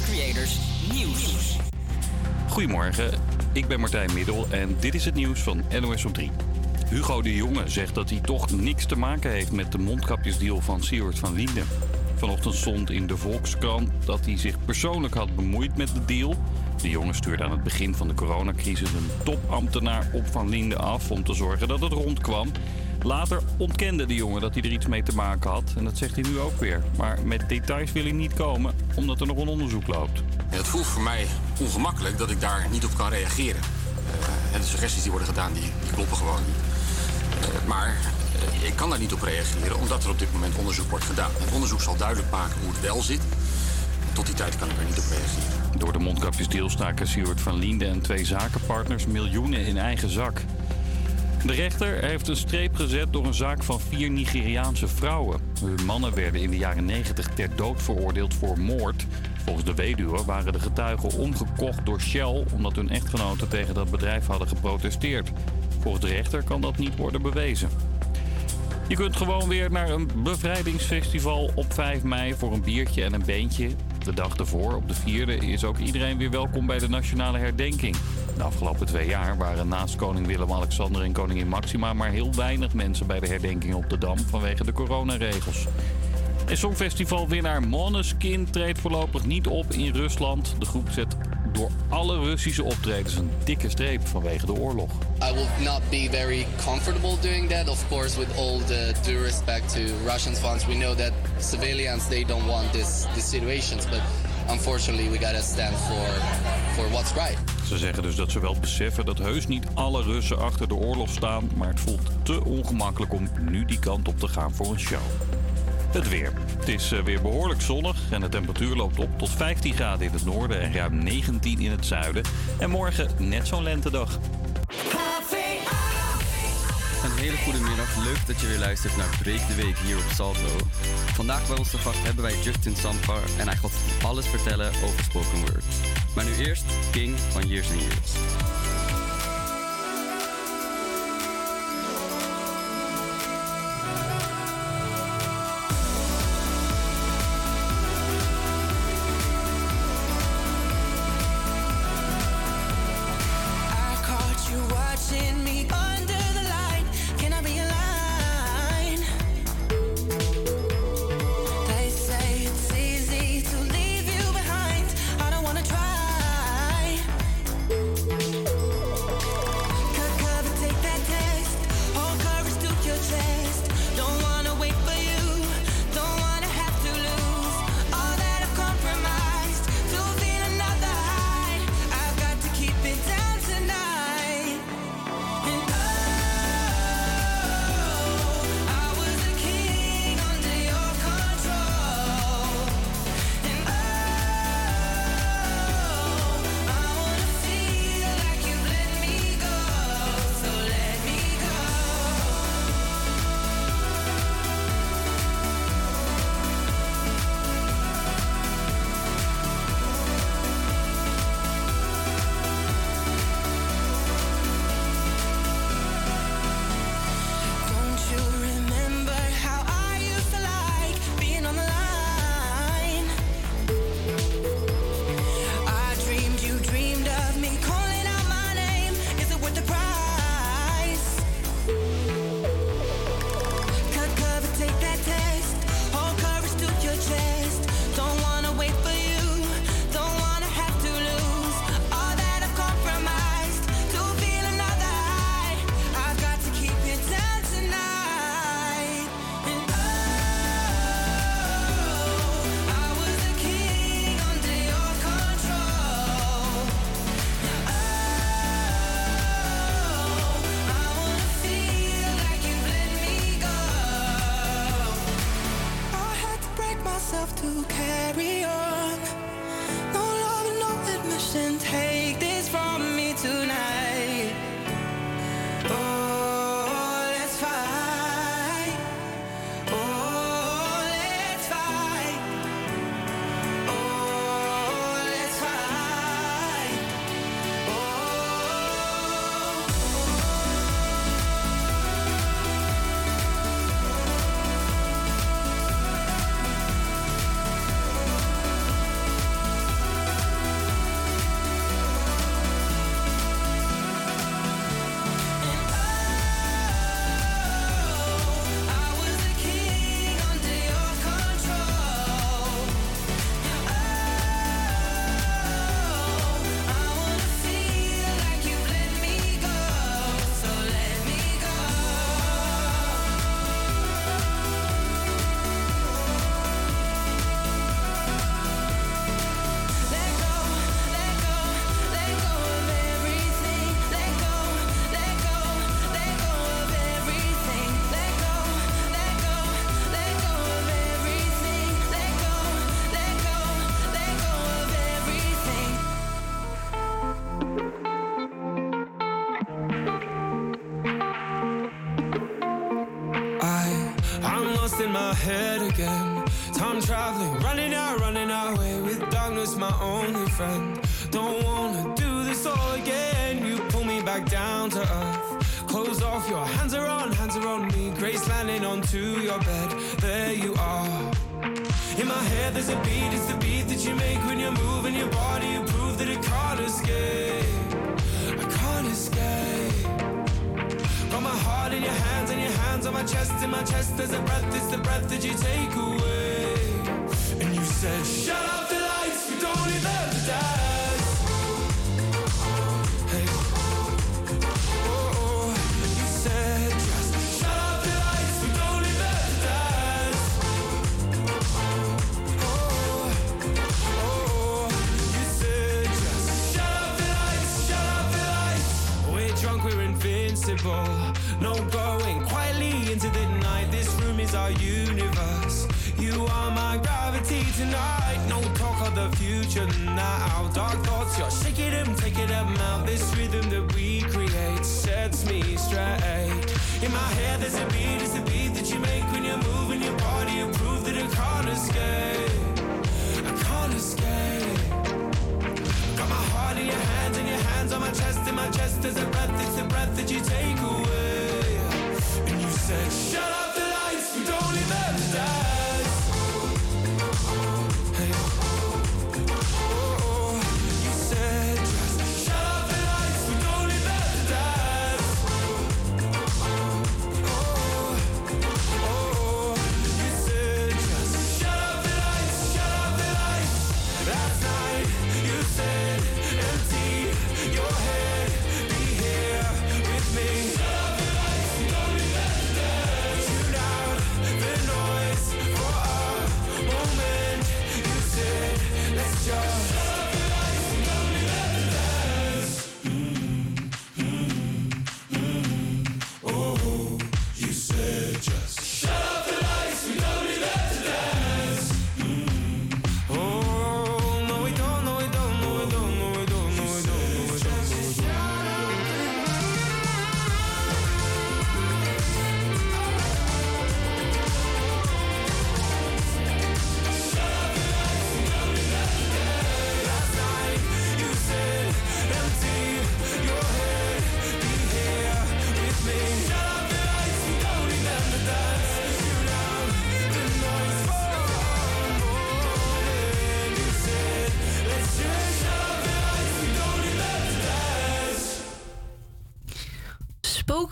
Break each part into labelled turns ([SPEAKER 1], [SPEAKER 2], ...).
[SPEAKER 1] Creators Nieuws.
[SPEAKER 2] Goedemorgen, ik ben Martijn Middel en dit is het nieuws van NOS op 3. Hugo de Jonge zegt dat hij toch niks te maken heeft met de mondkapjesdeal van Siewert van Linden. Vanochtend stond in de Volkskrant dat hij zich persoonlijk had bemoeid met de deal. De jongen stuurde aan het begin van de coronacrisis een topambtenaar op Van Linden af om te zorgen dat het rondkwam. Later ontkende de jongen dat hij er iets mee te maken had. En dat zegt hij nu ook weer. Maar met details wil hij niet komen, omdat er nog een onderzoek loopt.
[SPEAKER 3] Het voelt voor mij ongemakkelijk dat ik daar niet op kan reageren. Uh, en de suggesties die worden gedaan, die, die kloppen gewoon niet. Uh, maar uh, ik kan daar niet op reageren, omdat er op dit moment onderzoek wordt gedaan. Het onderzoek zal duidelijk maken hoe het wel zit. Tot die tijd kan ik er niet op reageren.
[SPEAKER 2] Door de mondkapjesdeal staken Stuart van Liende en twee zakenpartners miljoenen in eigen zak. De rechter heeft een streep gezet door een zaak van vier Nigeriaanse vrouwen. Hun mannen werden in de jaren 90 ter dood veroordeeld voor moord. Volgens de weduwe waren de getuigen omgekocht door Shell omdat hun echtgenoten tegen dat bedrijf hadden geprotesteerd. Volgens de rechter kan dat niet worden bewezen. Je kunt gewoon weer naar een bevrijdingsfestival op 5 mei voor een biertje en een beentje. De dag ervoor, op de 4e, is ook iedereen weer welkom bij de nationale herdenking. De afgelopen twee jaar waren naast koning Willem-Alexander en koningin Maxima maar heel weinig mensen bij de herdenking op de Dam vanwege de coronaregels. En Songfestivalwinnaar Måneskin treedt voorlopig niet op in Rusland. De groep zet door alle Russische optredens een dikke streep vanwege de oorlog.
[SPEAKER 4] I will not be very comfortable doing that. Of course, with all the due respect to Russian fans, we know that civilians they don't want this these situations, but unfortunately we gotta stand for for what's right.
[SPEAKER 2] Ze zeggen dus dat ze wel beseffen dat heus niet alle Russen achter de oorlog staan, maar het voelt te ongemakkelijk om nu die kant op te gaan voor een show. Het weer. Het is eh, weer behoorlijk zonnig en de temperatuur loopt op tot 15 graden in het noorden en ruim 19 in het zuiden. En morgen net zo'n lentedag.
[SPEAKER 5] Een hele goede middag. Leuk dat je weer luistert naar Breek de Week hier op Salto. Vandaag bij ons te hebben wij Justin Sampar en hij gaat alles vertellen over spoken word. Maar nu eerst King van Years and Years.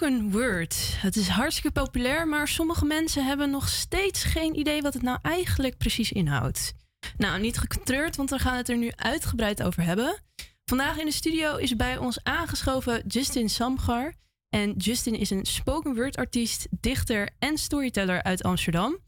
[SPEAKER 6] Spoken word. Het is hartstikke populair, maar sommige mensen hebben nog steeds geen idee wat het nou eigenlijk precies inhoudt. Nou, niet getreurd, want we gaan het er nu uitgebreid over hebben. Vandaag in de studio is bij ons aangeschoven Justin Samgar. En Justin is een spoken word artiest, dichter en storyteller uit Amsterdam.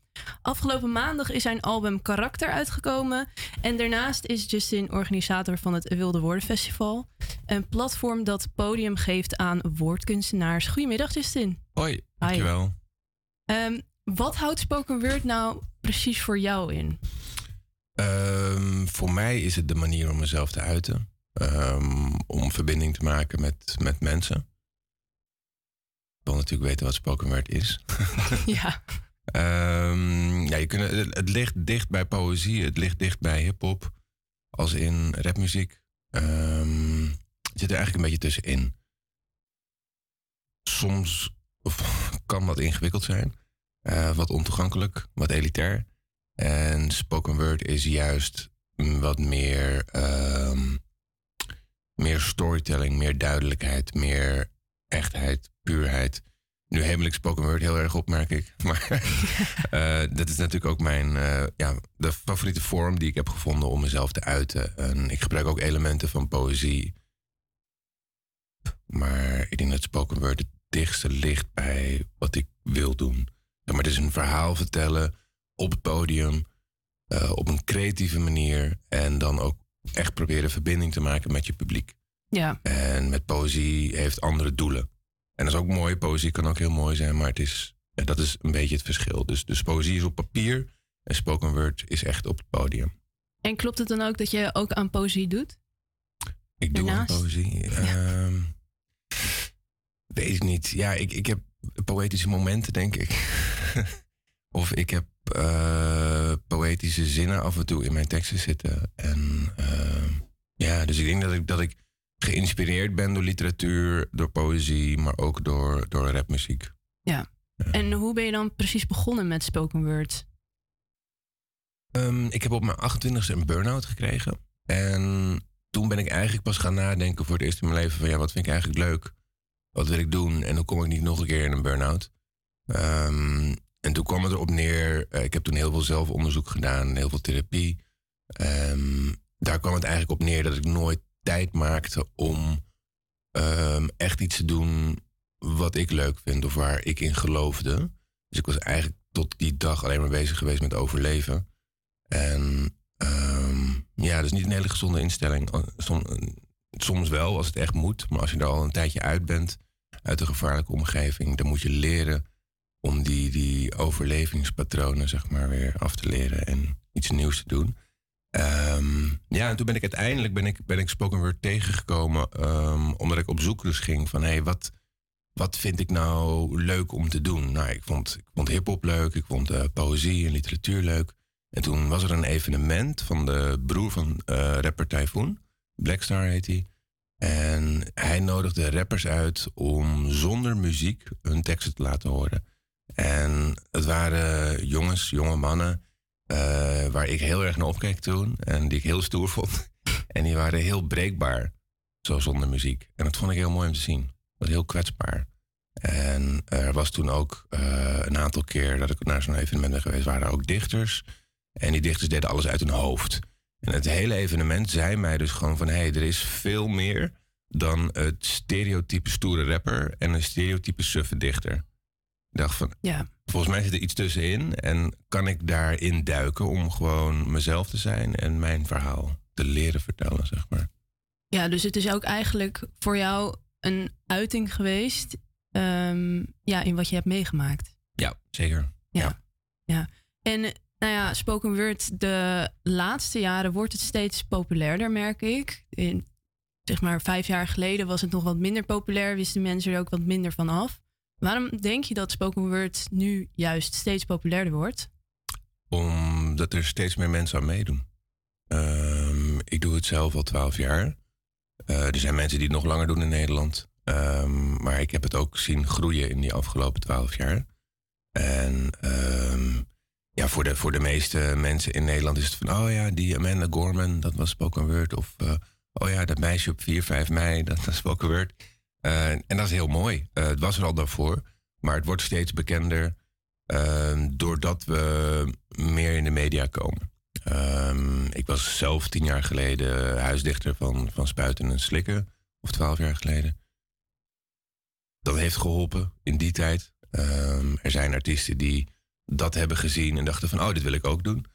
[SPEAKER 6] Afgelopen maandag is zijn album Karakter uitgekomen. En daarnaast is Justin organisator van het Wilde Woorden Festival. Een platform dat podium geeft aan woordkunstenaars. Goedemiddag, Justin.
[SPEAKER 7] Hoi, dankjewel.
[SPEAKER 6] Ehm, wat houdt spoken word nou precies voor jou in?
[SPEAKER 7] Ehm, voor mij is het de manier om mezelf te uiten. Ehm, om verbinding te maken met, met mensen. Ik wil natuurlijk weten wat spoken word is.
[SPEAKER 6] ja.
[SPEAKER 7] Ehm, ja, je kunt, het, ligt dicht bij poëzie, het ligt dicht bij hip-hop, als in rapmuziek. Het zit er eigenlijk een beetje tussenin. Soms kan wat ingewikkeld zijn, eh, wat ontoegankelijk, wat elitair. En spoken word is juist wat meer, ehm, meer storytelling, meer duidelijkheid, meer echtheid, puurheid. Nu hemel ik spoken word heel erg op, merk ik. Maar eh, dat is natuurlijk ook mijn eh, ja, de favoriete vorm die ik heb gevonden om mezelf te uiten. En ik gebruik ook elementen van poëzie. Maar ik denk dat spoken word het dichtste ligt bij wat ik wil doen. Ja, maar het is een verhaal vertellen op het podium, eh, op een creatieve manier. En dan ook echt proberen verbinding te maken met je publiek.
[SPEAKER 6] Ja.
[SPEAKER 7] En met poëzie heeft andere doelen. En dat is ook mooi. Poëzie kan ook heel mooi zijn, maar het is, dat is een beetje het verschil. Dus, dus poëzie is op papier en spoken word is echt op het podium.
[SPEAKER 6] En klopt het dan ook dat je ook aan poëzie doet?
[SPEAKER 7] Ik doe aan poëzie. Ehm, weet ik niet. Ja, ik, ik heb poëtische momenten, denk ik. of ik heb eh, poëtische zinnen af en toe in mijn teksten zitten. En eh, ja, dus ik denk dat ik, dat ik geïnspireerd ben door literatuur, door poëzie, maar ook door, door rapmuziek.
[SPEAKER 6] Ja. En hoe ben je dan precies begonnen met spoken word?
[SPEAKER 7] Ehm, ik heb op mijn 28e een burn-out gekregen. En toen ben ik eigenlijk pas gaan nadenken voor het eerst in mijn leven van ja, wat vind ik eigenlijk leuk? Wat wil ik doen? En hoe kom ik niet nog een keer in een burn-out? Ehm, en toen kwam het erop neer. eh, ik heb toen heel veel zelfonderzoek gedaan, heel veel therapie. Ehm, daar kwam het eigenlijk op neer dat ik nooit tijd maakte om ehm, echt iets te doen wat ik leuk vind of waar ik in geloofde. Dus ik was eigenlijk tot die dag alleen maar bezig geweest met overleven. En ehm, ja, dus niet een hele gezonde instelling. Eh, som- soms wel, als het echt moet. Maar als je er al een tijdje uit bent, uit een gevaarlijke omgeving, dan moet je leren om die, die overlevingspatronen, zeg maar, weer af te leren en iets nieuws te doen. Ehm, ja, en toen ben ik uiteindelijk ben ik, ben ik spoken word tegengekomen, ehm, omdat ik op zoek dus ging van, hé, hey, wat, wat vind ik nou leuk om te doen? Nou, ik vond, ik vond hip-hop leuk, ik vond eh, poëzie en literatuur leuk. En toen was er een evenement van de broer van eh, rapper Typhoon, Blackstar heet hij. En hij nodigde rappers uit om zonder muziek hun teksten te laten horen. En het waren jongens, jonge mannen, eh, waar ik heel erg naar opkeek toen. En die ik heel stoer vond. En die waren heel breekbaar, zo zonder muziek. En dat vond ik heel mooi om te zien. Dat was heel kwetsbaar. En er was toen ook eh, een aantal keer dat ik naar zo'n evenement ben geweest, waren er ook dichters. En die dichters deden alles uit hun hoofd. En het hele evenement zei mij dus gewoon van... hé, hey, er is veel meer dan het stereotype stoere rapper... en een stereotype suffe dichter. Ik dacht van,
[SPEAKER 6] Ja.
[SPEAKER 7] Volgens mij zit er iets tussenin... en kan ik daarin duiken om gewoon mezelf te zijn... en mijn verhaal te leren vertellen, zeg maar.
[SPEAKER 6] Ja, dus het is ook eigenlijk voor jou een uiting geweest ehm, ja, in wat je hebt meegemaakt.
[SPEAKER 7] Ja, zeker.
[SPEAKER 6] Ja. ja. En nou ja, spoken word, de laatste jaren wordt het steeds populairder, merk ik. In, zeg maar vijf jaar geleden was het nog wat minder populair, wisten mensen er ook wat minder van af. Waarom denk je dat spoken word nu juist steeds populairder wordt?
[SPEAKER 7] Omdat er steeds meer mensen aan meedoen. Ehm, ik doe het zelf al twaalf jaar. Eh, er zijn mensen die het nog langer doen in Nederland. Ehm, maar ik heb het ook zien groeien in die afgelopen twaalf jaar. En ehm, ja, voor de, voor de meeste mensen in Nederland is het van... oh ja, die Amanda Gorman, dat was spoken word. Of eh, oh ja, dat meisje op 4, 5 mei, dat was spoken word. Eh, en dat is heel mooi. Eh, het was er al daarvoor. Maar het wordt steeds bekender... ehm, doordat we meer in de media komen. Ehm, ik was zelf tien jaar geleden huisdichter van, van Spuiten en Slikken. Of twaalf jaar geleden. Dat heeft geholpen in die tijd. Ehm, er zijn artiesten die dat hebben gezien en dachten van... oh, dit wil ik ook doen.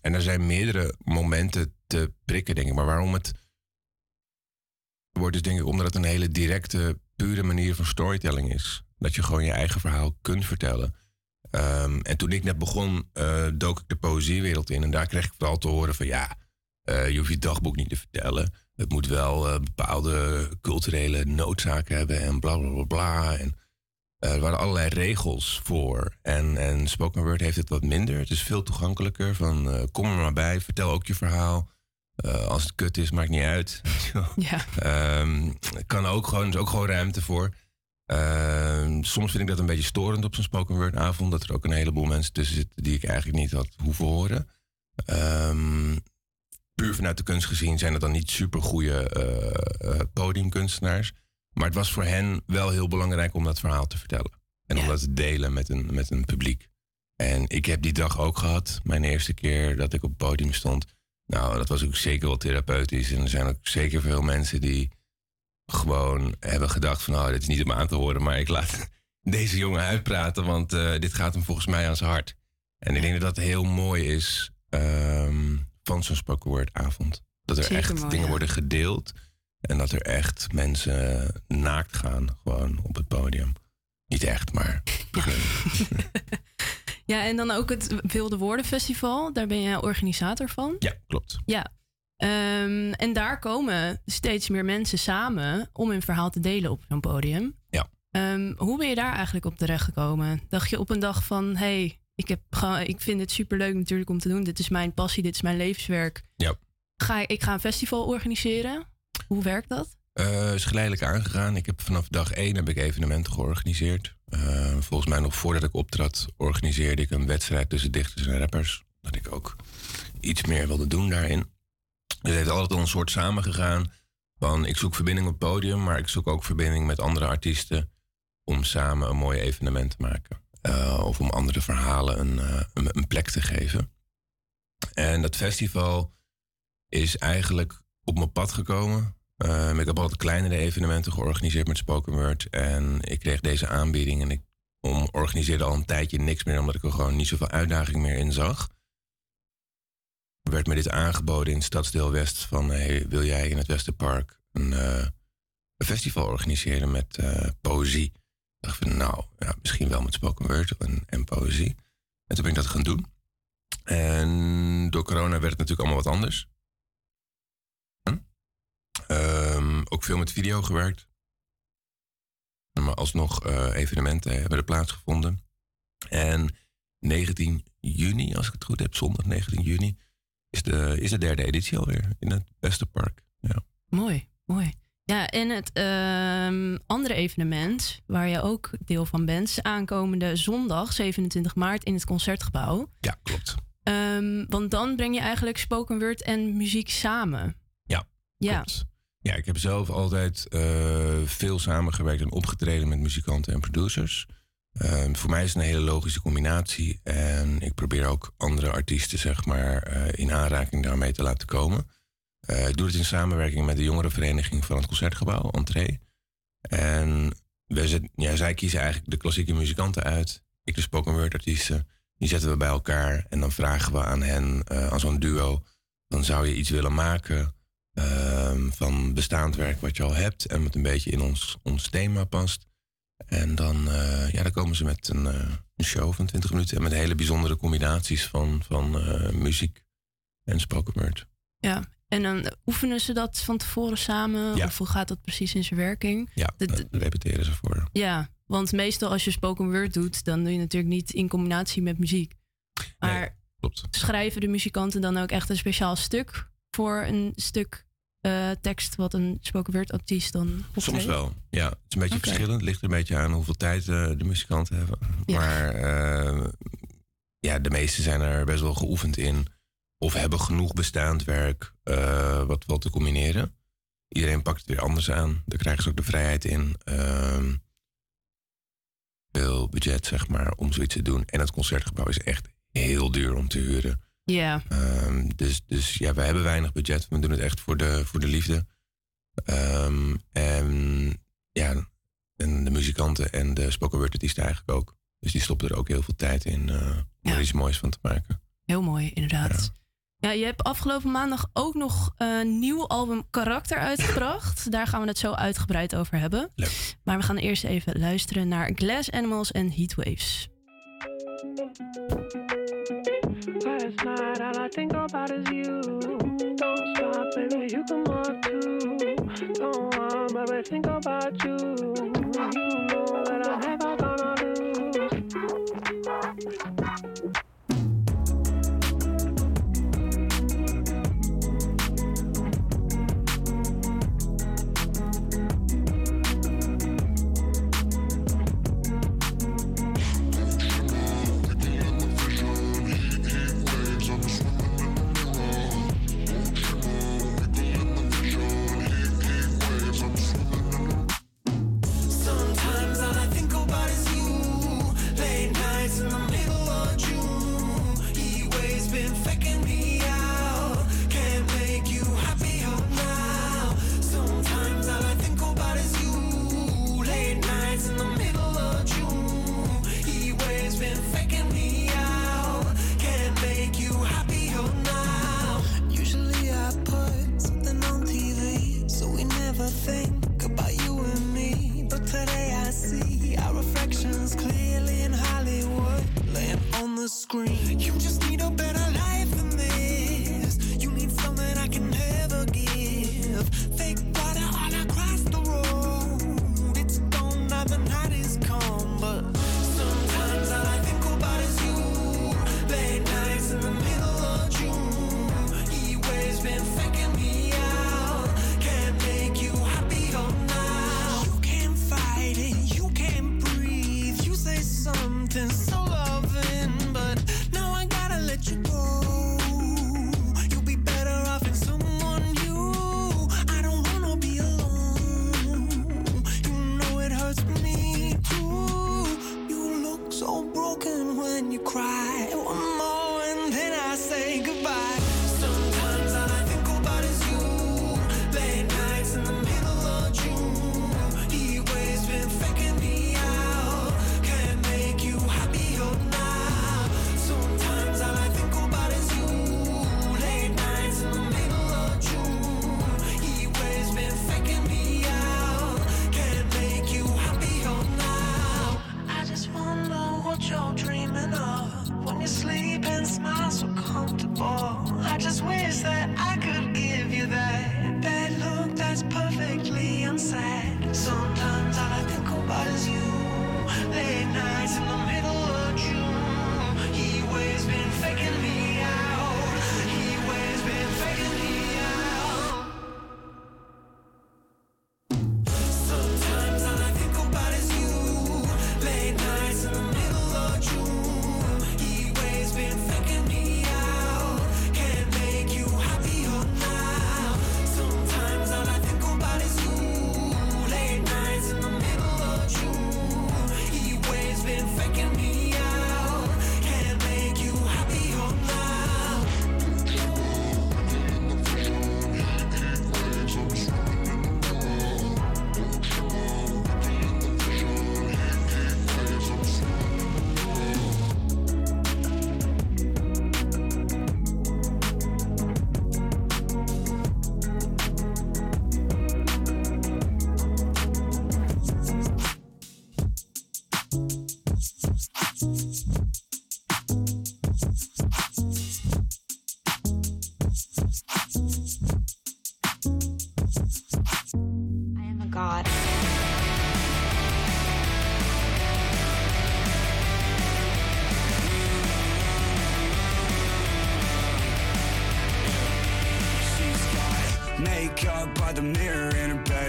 [SPEAKER 7] En er zijn meerdere momenten te prikken, denk ik. Maar waarom het wordt is denk ik omdat het een hele directe, pure manier van storytelling is. Dat je gewoon je eigen verhaal kunt vertellen. Ehm, en toen ik net begon, eh, dook ik de poëziewereld in. En daar kreeg ik vooral te horen van ja, eh, je hoeft je dagboek niet te vertellen. Het moet wel eh, bepaalde culturele noodzaken hebben en bla bla bla. En er waren allerlei regels voor. En, en spoken word heeft het wat minder. Het is veel toegankelijker. Van kom er maar bij, vertel ook je verhaal. Eh, als het kut is, maakt niet uit.
[SPEAKER 6] Ja.
[SPEAKER 7] Ehm, kan ook gewoon, er is ook gewoon ruimte voor. Ehm, soms vind ik dat een beetje storend op zo'n spoken word avond. Dat er ook een heleboel mensen tussen zitten die ik eigenlijk niet had hoeven horen. Ehm, puur vanuit de kunst gezien zijn het dan niet super goede podiumkunstenaars. Maar het was voor hen wel heel belangrijk om dat verhaal te vertellen. En om dat te delen met een, met een publiek. En ik heb die dag ook gehad, mijn eerste keer dat ik op het podium stond. Nou, dat was ook zeker wel therapeutisch. En er zijn ook zeker veel mensen die gewoon hebben gedacht van... oh, dit is niet om aan te horen, maar ik laat deze jongen uitpraten... want eh, dit gaat hem volgens mij aan zijn hart. En ik denk dat dat heel mooi is ehm, van zo'n spoken word avond. Dat er
[SPEAKER 6] Zeker
[SPEAKER 7] echt
[SPEAKER 6] mooi,
[SPEAKER 7] dingen
[SPEAKER 6] ja.
[SPEAKER 7] worden gedeeld... en dat er echt mensen naakt gaan gewoon op het podium. Niet echt, maar...
[SPEAKER 6] Ja, en dan ook het Wilde Woorden Festival. Daar ben jij organisator van.
[SPEAKER 7] Ja, klopt.
[SPEAKER 6] Ja. Ehm, en daar komen steeds meer mensen samen om hun verhaal te delen op zo'n podium.
[SPEAKER 7] Ja.
[SPEAKER 6] Ehm, hoe ben je daar eigenlijk op terechtgekomen? Dacht je op een dag van, hey, ik, heb ik vind het superleuk natuurlijk om te doen. Dit is mijn passie, dit is mijn levenswerk.
[SPEAKER 7] Ja.
[SPEAKER 6] Ga, ik- ga een festival organiseren. Hoe werkt dat?
[SPEAKER 7] Eh, is geleidelijk aangegaan. Ik heb vanaf dag één heb ik evenementen georganiseerd. Eh, volgens mij nog voordat ik optrad, organiseerde ik een wedstrijd tussen dichters en rappers. Dat ik ook iets meer wilde doen daarin. Dus het heeft altijd al een soort samengegaan van ik zoek verbinding op het podium, maar ik zoek ook verbinding met andere artiesten om samen een mooi evenement te maken. Eh, of om andere verhalen eh, een, een plek te geven. En dat festival is eigenlijk op mijn pad gekomen. Ehm, ik heb altijd kleinere evenementen georganiseerd met spoken word. En ik kreeg deze aanbieding en ik om, organiseerde al een tijdje niks meer, omdat ik er gewoon niet zoveel uitdaging meer in zag. Er werd me dit aangeboden in Stadsdeel West van wil jij in het Westerpark een, eh, een festival organiseren met eh, poëzie? Ik dacht van nou, ja, misschien wel met spoken word en, en poëzie. En toen ben ik dat gaan doen. En door corona werd het natuurlijk allemaal wat anders. Ehm, ook veel met video gewerkt. Maar alsnog eh, evenementen hebben er plaatsgevonden. En 19 juni, als ik het goed heb, zondag 19 juni, is de, is de derde editie alweer in het Westerpark. Ja.
[SPEAKER 6] Mooi, mooi. Ja, en het ehm, andere evenement, waar je ook deel van bent, is aankomende zondag, 27 maart, in het concertgebouw.
[SPEAKER 7] Ja, klopt.
[SPEAKER 6] Ehm, want dan breng je eigenlijk spoken word en muziek samen.
[SPEAKER 7] Ja,
[SPEAKER 6] Ja,
[SPEAKER 7] ik heb zelf altijd eh, veel samengewerkt en opgetreden met muzikanten en producers. Ehm, voor mij is het een hele logische combinatie. En ik probeer ook andere artiesten zeg maar, eh, in aanraking daarmee te laten komen. Eh, ik doe het in samenwerking met de jongerenvereniging van het Concertgebouw, Entree. En wij zet, ja, zij kiezen eigenlijk de klassieke muzikanten uit. Ik de spoken word artiesten. Die zetten we bij elkaar en dan vragen we aan hen, aan zo'n duo... dan zou je iets willen maken ehm, van bestaand werk wat je al hebt... en wat een beetje in ons, ons thema past. En dan, eh, ja, dan komen ze met een, eh, een show van 20 minuten... en met hele bijzondere combinaties van, van eh, muziek en spoken word.
[SPEAKER 6] ja. En dan oefenen ze dat van tevoren samen?
[SPEAKER 7] Ja.
[SPEAKER 6] Of hoe gaat dat precies in zijn werking?
[SPEAKER 7] Ja,
[SPEAKER 6] Dat-
[SPEAKER 7] repeteren ze voor.
[SPEAKER 6] Ja, want meestal als je spoken word doet, dan doe je natuurlijk niet in combinatie met muziek. Maar
[SPEAKER 7] klopt.
[SPEAKER 6] schrijven de muzikanten dan ook echt een speciaal stuk voor een stuk eh, tekst wat een spoken word artiest dan?
[SPEAKER 7] Soms wel. Ja, het is een beetje verschillend. Het ligt er een beetje aan hoeveel tijd eh, de muzikanten hebben.
[SPEAKER 6] Ja.
[SPEAKER 7] Maar eh, ja, de meesten zijn er best wel geoefend in. Of hebben genoeg bestaand werk wat wel te combineren. Iedereen pakt het weer anders aan. Daar krijgen ze ook de vrijheid in. Ehm, veel budget, zeg maar, om zoiets te doen. En het concertgebouw is echt heel duur om te huren.
[SPEAKER 6] Ja,
[SPEAKER 7] Ehm, dus, dus ja, we hebben weinig budget. We doen het echt voor de, voor de liefde. Ehm, en ja, en de muzikanten en de spoken word artiesten eigenlijk ook. Dus die stoppen er ook heel veel tijd in eh, om er iets moois van te maken.
[SPEAKER 6] heel mooi inderdaad. Ja. je hebt afgelopen maandag ook nog een nieuw album Karakter uitgebracht. Daar gaan we het zo uitgebreid over hebben.
[SPEAKER 7] Leuk.
[SPEAKER 6] Maar we gaan eerst even luisteren naar Glass Animals en Heatwaves.
[SPEAKER 8] Last night, all I think about is you. Don't stop, baby, you come on too. Don't want, baby, think about you. You know that I'm never gonna lose.
[SPEAKER 9] screen. You just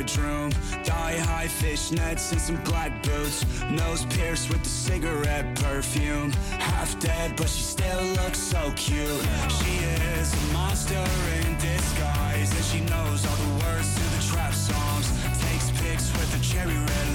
[SPEAKER 10] storage high fishnets and some black boots. Nose pierced with the cigarette perfume. Half dead, but she still looks so cute. She is a monster in disguise, and she knows all the words to the trap songs. Takes pics with the cherry red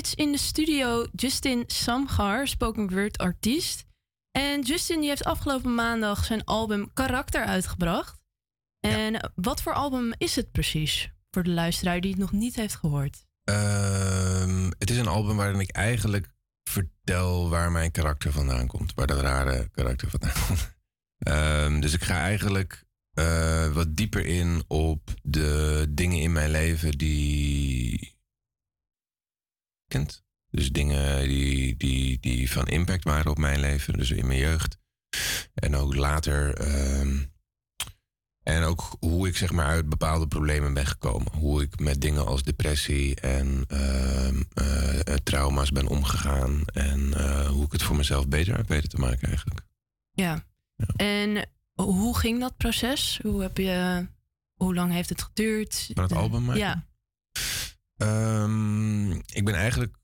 [SPEAKER 6] In de studio Justin Samgar, spoken word artiest. En Justin die heeft afgelopen maandag zijn album Karakter uitgebracht. En wat voor album is het precies? Voor de luisteraar die het nog niet heeft gehoord.
[SPEAKER 7] Ehm, het is een album waarin ik eigenlijk vertel waar mijn karakter vandaan komt. Waar dat rare karakter vandaan komt. Ehm, dus ik ga eigenlijk eh, wat dieper in op de dingen in mijn leven die kent. Dus dingen die, die, die van impact waren op mijn leven, dus in mijn jeugd. En ook later. ehm, en ook hoe ik zeg maar uit bepaalde problemen ben gekomen. Hoe ik met dingen als depressie en ehm, eh, eh, trauma's ben omgegaan. En eh, hoe ik het voor mezelf beter heb weten te maken eigenlijk.
[SPEAKER 6] Ja. En hoe ging dat proces? Hoe, heb je, hoe lang heeft het geduurd?
[SPEAKER 7] Van het album maken?
[SPEAKER 6] Ja.
[SPEAKER 7] Ehm, ik ben eigenlijk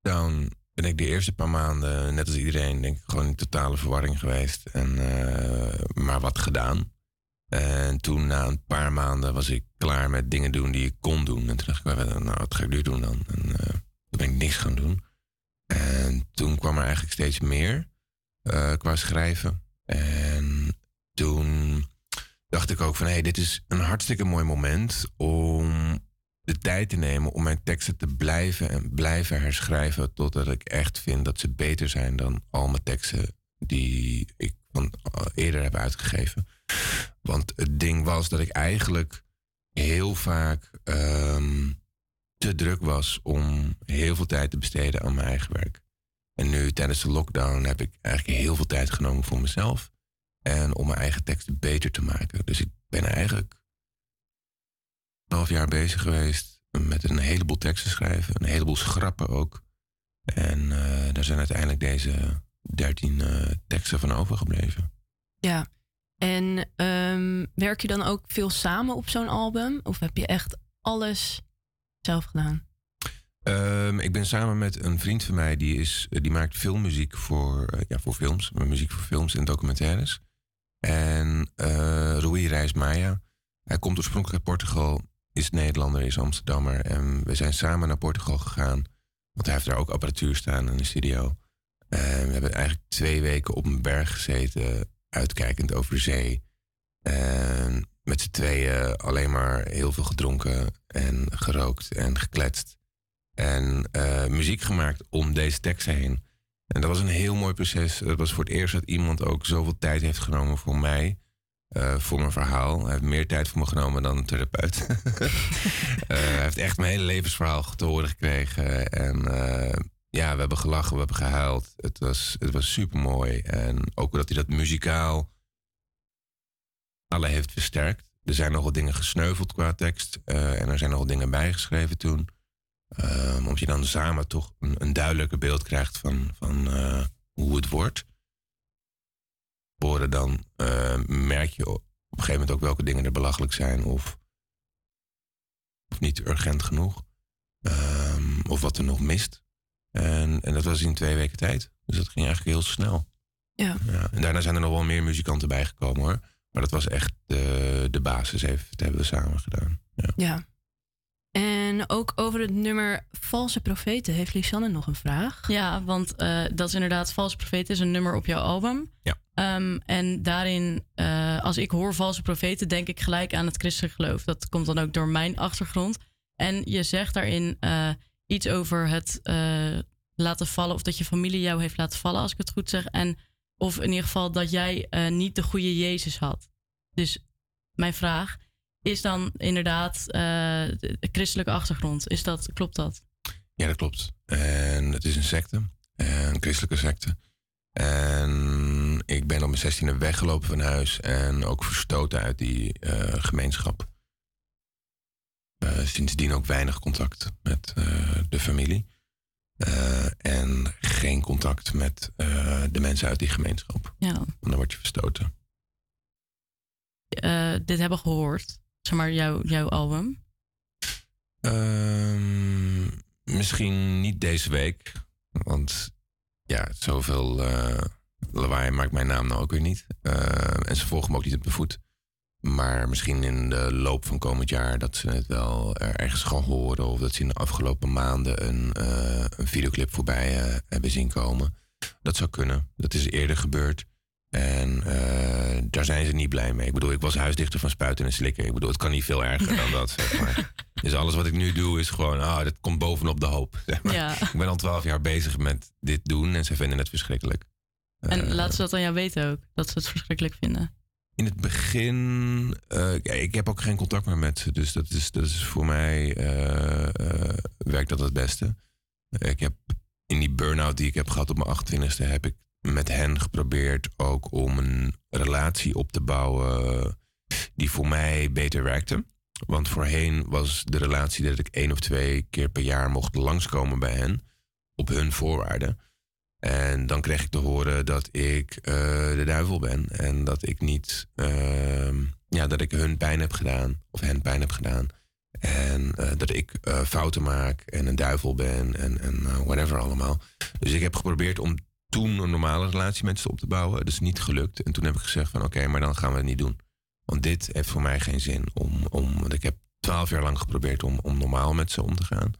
[SPEAKER 7] down. Ben ik de eerste paar maanden, net als iedereen, denk ik gewoon in totale verwarring geweest. En, eh, maar wat gedaan. En toen na een paar maanden was ik klaar met dingen doen die ik kon doen. En toen dacht ik, nou wat ga ik nu doen dan? En eh, toen ben ik niks gaan doen. En toen kwam er eigenlijk steeds meer eh, qua schrijven. En toen dacht ik ook van, hé, hey, dit is een hartstikke mooi moment om de tijd te nemen om mijn teksten te blijven en blijven herschrijven totdat ik echt vind dat ze beter zijn dan al mijn teksten die ik van eh, eerder heb uitgegeven. Want het ding was dat ik eigenlijk heel vaak ehm, te druk was om heel veel tijd te besteden aan mijn eigen werk. En nu tijdens de lockdown heb ik eigenlijk heel veel tijd genomen voor mezelf. En om mijn eigen teksten beter te maken. Dus ik ben eigenlijk half jaar bezig geweest met een heleboel teksten schrijven. Een heleboel schrappen ook. En eh, daar zijn uiteindelijk deze dertien eh, teksten van overgebleven.
[SPEAKER 6] Ja. En ehm, werk je dan ook veel samen op zo'n album? Of heb je echt alles zelf gedaan?
[SPEAKER 7] Ehm, ik ben samen met een vriend van mij, die, is, die maakt filmmuziek voor, eh, ja, voor films. Muziek voor films en documentaires. En eh Rui Reis Maya. Hij komt oorspronkelijk uit Portugal, is Nederlander, is Amsterdammer. En we zijn samen naar Portugal gegaan. Want hij heeft daar ook apparatuur staan in de studio. En we hebben eigenlijk twee weken op een berg gezeten, uitkijkend over zee. Met z'n tweeën alleen maar heel veel gedronken en gerookt en gekletst. En eh, muziek gemaakt om deze teksten heen. En dat was een heel mooi proces. Het was voor het eerst dat iemand ook zoveel tijd heeft genomen voor mij. Eh, voor mijn verhaal. Hij heeft meer tijd voor me genomen dan een therapeut. Eh, hij heeft echt mijn hele levensverhaal te horen gekregen. En eh, ja, we hebben gelachen, we hebben gehuild. Het was, het was super mooi. En ook dat hij dat muzikaal alle heeft versterkt. Er zijn nogal dingen gesneuveld qua tekst. en er zijn nogal dingen bijgeschreven toen. Ehm, omdat je dan samen toch een, een duidelijker beeld krijgt van, van hoe het wordt. Dan eh, merk je op een gegeven moment ook welke dingen er belachelijk zijn of, of niet urgent genoeg. Ehm, of wat er nog mist. En, en dat was in twee weken tijd. Dus dat ging eigenlijk heel snel.
[SPEAKER 6] Ja.
[SPEAKER 7] Ja, en daarna zijn er nog wel meer muzikanten bijgekomen hoor. Maar dat was echt de, de basis. Even, dat hebben we samen gedaan. Ja.
[SPEAKER 6] Ja. En ook over het nummer Valse Profeten heeft Lisanne nog een vraag.
[SPEAKER 11] Ja, want eh, dat is inderdaad Valse Profeten is een nummer op jouw album.
[SPEAKER 7] Ja.
[SPEAKER 11] Ehm, en daarin, eh, als ik hoor Valse Profeten, denk ik gelijk aan het christelijk geloof. Dat komt dan ook door mijn achtergrond. En je zegt daarin eh, iets over het eh, laten vallen, of dat je familie jou heeft laten vallen, als ik het goed zeg. En of in ieder geval dat jij eh, niet de goede Jezus had. Dus mijn vraag is dan inderdaad de de christelijke achtergrond. Is dat, klopt dat?
[SPEAKER 7] Ja, dat klopt. En het is een secte, een christelijke secte. En ik ben op mijn zestiende weggelopen van huis en ook verstoten uit die eh, gemeenschap. Eh, sindsdien ook weinig contact met de familie. En geen contact met de mensen uit die gemeenschap.
[SPEAKER 11] Ja.
[SPEAKER 7] Want dan word je verstoten.
[SPEAKER 11] dit hebben gehoord? Zeg maar, jouw, album.
[SPEAKER 7] Ehm, misschien niet deze week. Want ja, zoveel eh lawaai maakt mijn naam nou ook weer niet. Eh, en ze volgen me ook niet op de voet. Maar misschien in de loop van komend jaar dat ze het wel er ergens gaan horen. Of dat ze in de afgelopen maanden een, eh, een videoclip voorbij hebben zien komen. Dat zou kunnen. Dat is eerder gebeurd. En eh, daar zijn ze niet blij mee. Ik bedoel, ik was huisdichter van spuiten en slikken. Ik bedoel, het kan niet veel erger dan dat, zeg maar. Dus alles wat ik nu doe is gewoon, ah, dat komt bovenop de hoop. Zeg maar.
[SPEAKER 11] Ja.
[SPEAKER 7] Ik ben al twaalf jaar bezig met dit doen en ze vinden het verschrikkelijk.
[SPEAKER 11] En
[SPEAKER 7] Eh,
[SPEAKER 11] laten ze dat aan jou weten ook, dat ze het verschrikkelijk vinden.
[SPEAKER 7] in het begin, eh, ik heb ook geen contact meer met ze. Dus dat is, dat is voor mij, werkt dat het beste. Ik heb in die burn-out die ik heb gehad op mijn 28e, heb ik met hen geprobeerd ook om een relatie op te bouwen die voor mij beter werkte. Want voorheen was de relatie dat ik één of twee keer per jaar mocht langskomen bij hen op hun voorwaarden. En dan kreeg ik te horen dat ik eh, de duivel ben. En dat ik niet, ehm, ja, dat ik hun pijn heb gedaan. Of hen pijn heb gedaan. En eh, dat ik eh, fouten maak en een duivel ben en, en whatever allemaal. Dus ik heb geprobeerd om toen een normale relatie met ze op te bouwen. Dat is niet gelukt. En toen heb ik gezegd van oké, maar dan gaan we het niet doen. Want dit heeft voor mij geen zin. Om, om, want ik heb twaalf jaar lang geprobeerd om, om normaal met ze om te gaan.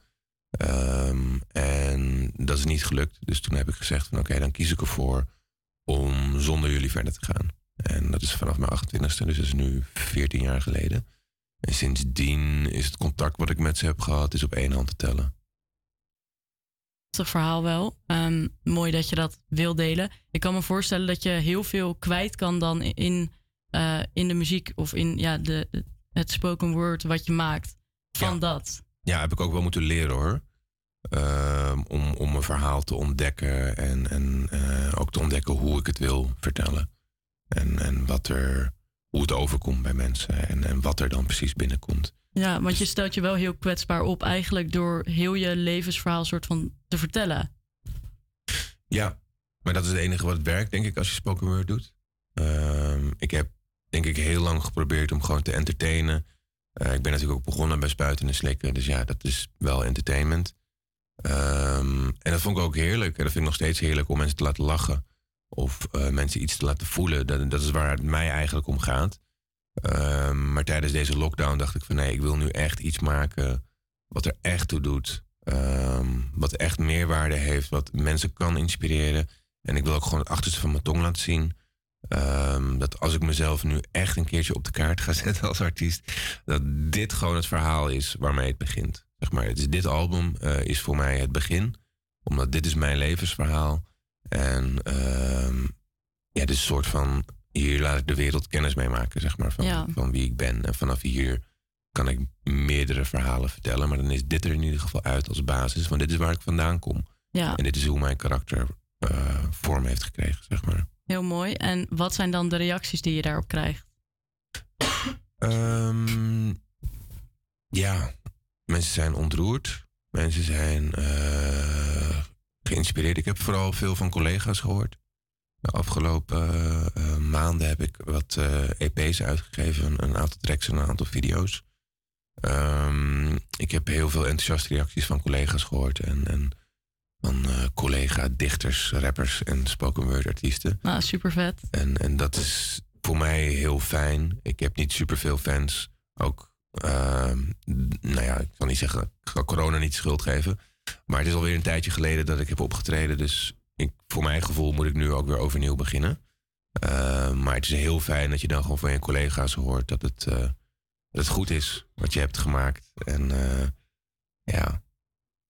[SPEAKER 7] Ehm, en dat is niet gelukt. Dus toen heb ik gezegd van oké, dan kies ik ervoor om zonder jullie verder te gaan. En dat is vanaf mijn 28e, dus dat is nu 14 jaar geleden. En sindsdien is het contact wat ik met ze heb gehad, is op één hand te tellen.
[SPEAKER 11] Prachtig verhaal wel. Ehm, mooi dat je dat wil delen. Ik kan me voorstellen dat je heel veel kwijt kan dan in, eh, in de muziek of in ja, de, het spoken word wat je maakt van dat.
[SPEAKER 7] Ja, heb ik ook wel moeten leren hoor. Ehm, om, om een verhaal te ontdekken en, en eh, ook te ontdekken hoe ik het wil vertellen. En, en wat er, hoe het overkomt bij mensen en, en wat er dan precies binnenkomt.
[SPEAKER 11] Ja, want je stelt je wel heel kwetsbaar op eigenlijk door heel je levensverhaal soort van te vertellen.
[SPEAKER 7] Ja, maar dat is het enige wat werkt, denk ik, als je spoken word doet. Ehm, ik heb, denk ik, heel lang geprobeerd om gewoon te entertainen. Eh, ik ben natuurlijk ook begonnen bij Spuiten en Slikken, dus ja, dat is wel entertainment. Ehm, en dat vond ik ook heerlijk. En dat vind ik nog steeds heerlijk om mensen te laten lachen. Of eh, mensen iets te laten voelen. Dat, dat is waar het mij eigenlijk om gaat. Ehm, maar tijdens deze lockdown dacht ik van nee, ik wil nu echt iets maken wat er echt toe doet. Ehm, wat echt meerwaarde heeft, wat mensen kan inspireren. En ik wil ook gewoon het achterste van mijn tong laten zien. Ehm, dat als ik mezelf nu echt een keertje op de kaart ga zetten als artiest, dat dit gewoon het verhaal is waarmee het begint. Zeg maar, dit album eh, is voor mij het begin, omdat dit is mijn levensverhaal. En ja, dit is een soort van, hier laat ik de wereld kennis mee maken, zeg maar, van,
[SPEAKER 11] Ja.
[SPEAKER 7] van wie ik ben. En vanaf hier kan ik meerdere verhalen vertellen, maar dan is dit er in ieder geval uit als basis, want dit is waar ik vandaan kom.
[SPEAKER 11] Ja.
[SPEAKER 7] En dit is hoe mijn karakter eh, vorm heeft gekregen, zeg maar.
[SPEAKER 11] Heel mooi. En wat zijn dan de reacties die je daarop krijgt?
[SPEAKER 7] Ehm, ja, mensen zijn ontroerd. Mensen zijn eh, geïnspireerd. Ik heb vooral veel van collega's gehoord. De afgelopen eh, maanden heb ik wat eh, EP's uitgegeven. Een, aantal tracks en een aantal video's. Ehm, ik heb heel veel enthousiaste reacties van collega's gehoord. En, en van eh, collega-dichters, rappers en spoken word artiesten.
[SPEAKER 11] Nou, super vet.
[SPEAKER 7] En, en dat is voor mij heel fijn. Ik heb niet superveel fans. Ook, ehm, nou ja, ik zal niet zeggen, ik ga corona niet schuld geven. Maar het is alweer een tijdje geleden dat ik heb opgetreden. Dus voor mijn gevoel moet ik nu ook weer overnieuw beginnen. Ehm, maar het is heel fijn dat je dan gewoon van je collega's hoort dat het, eh, dat het goed is wat je hebt gemaakt. En eh, ja,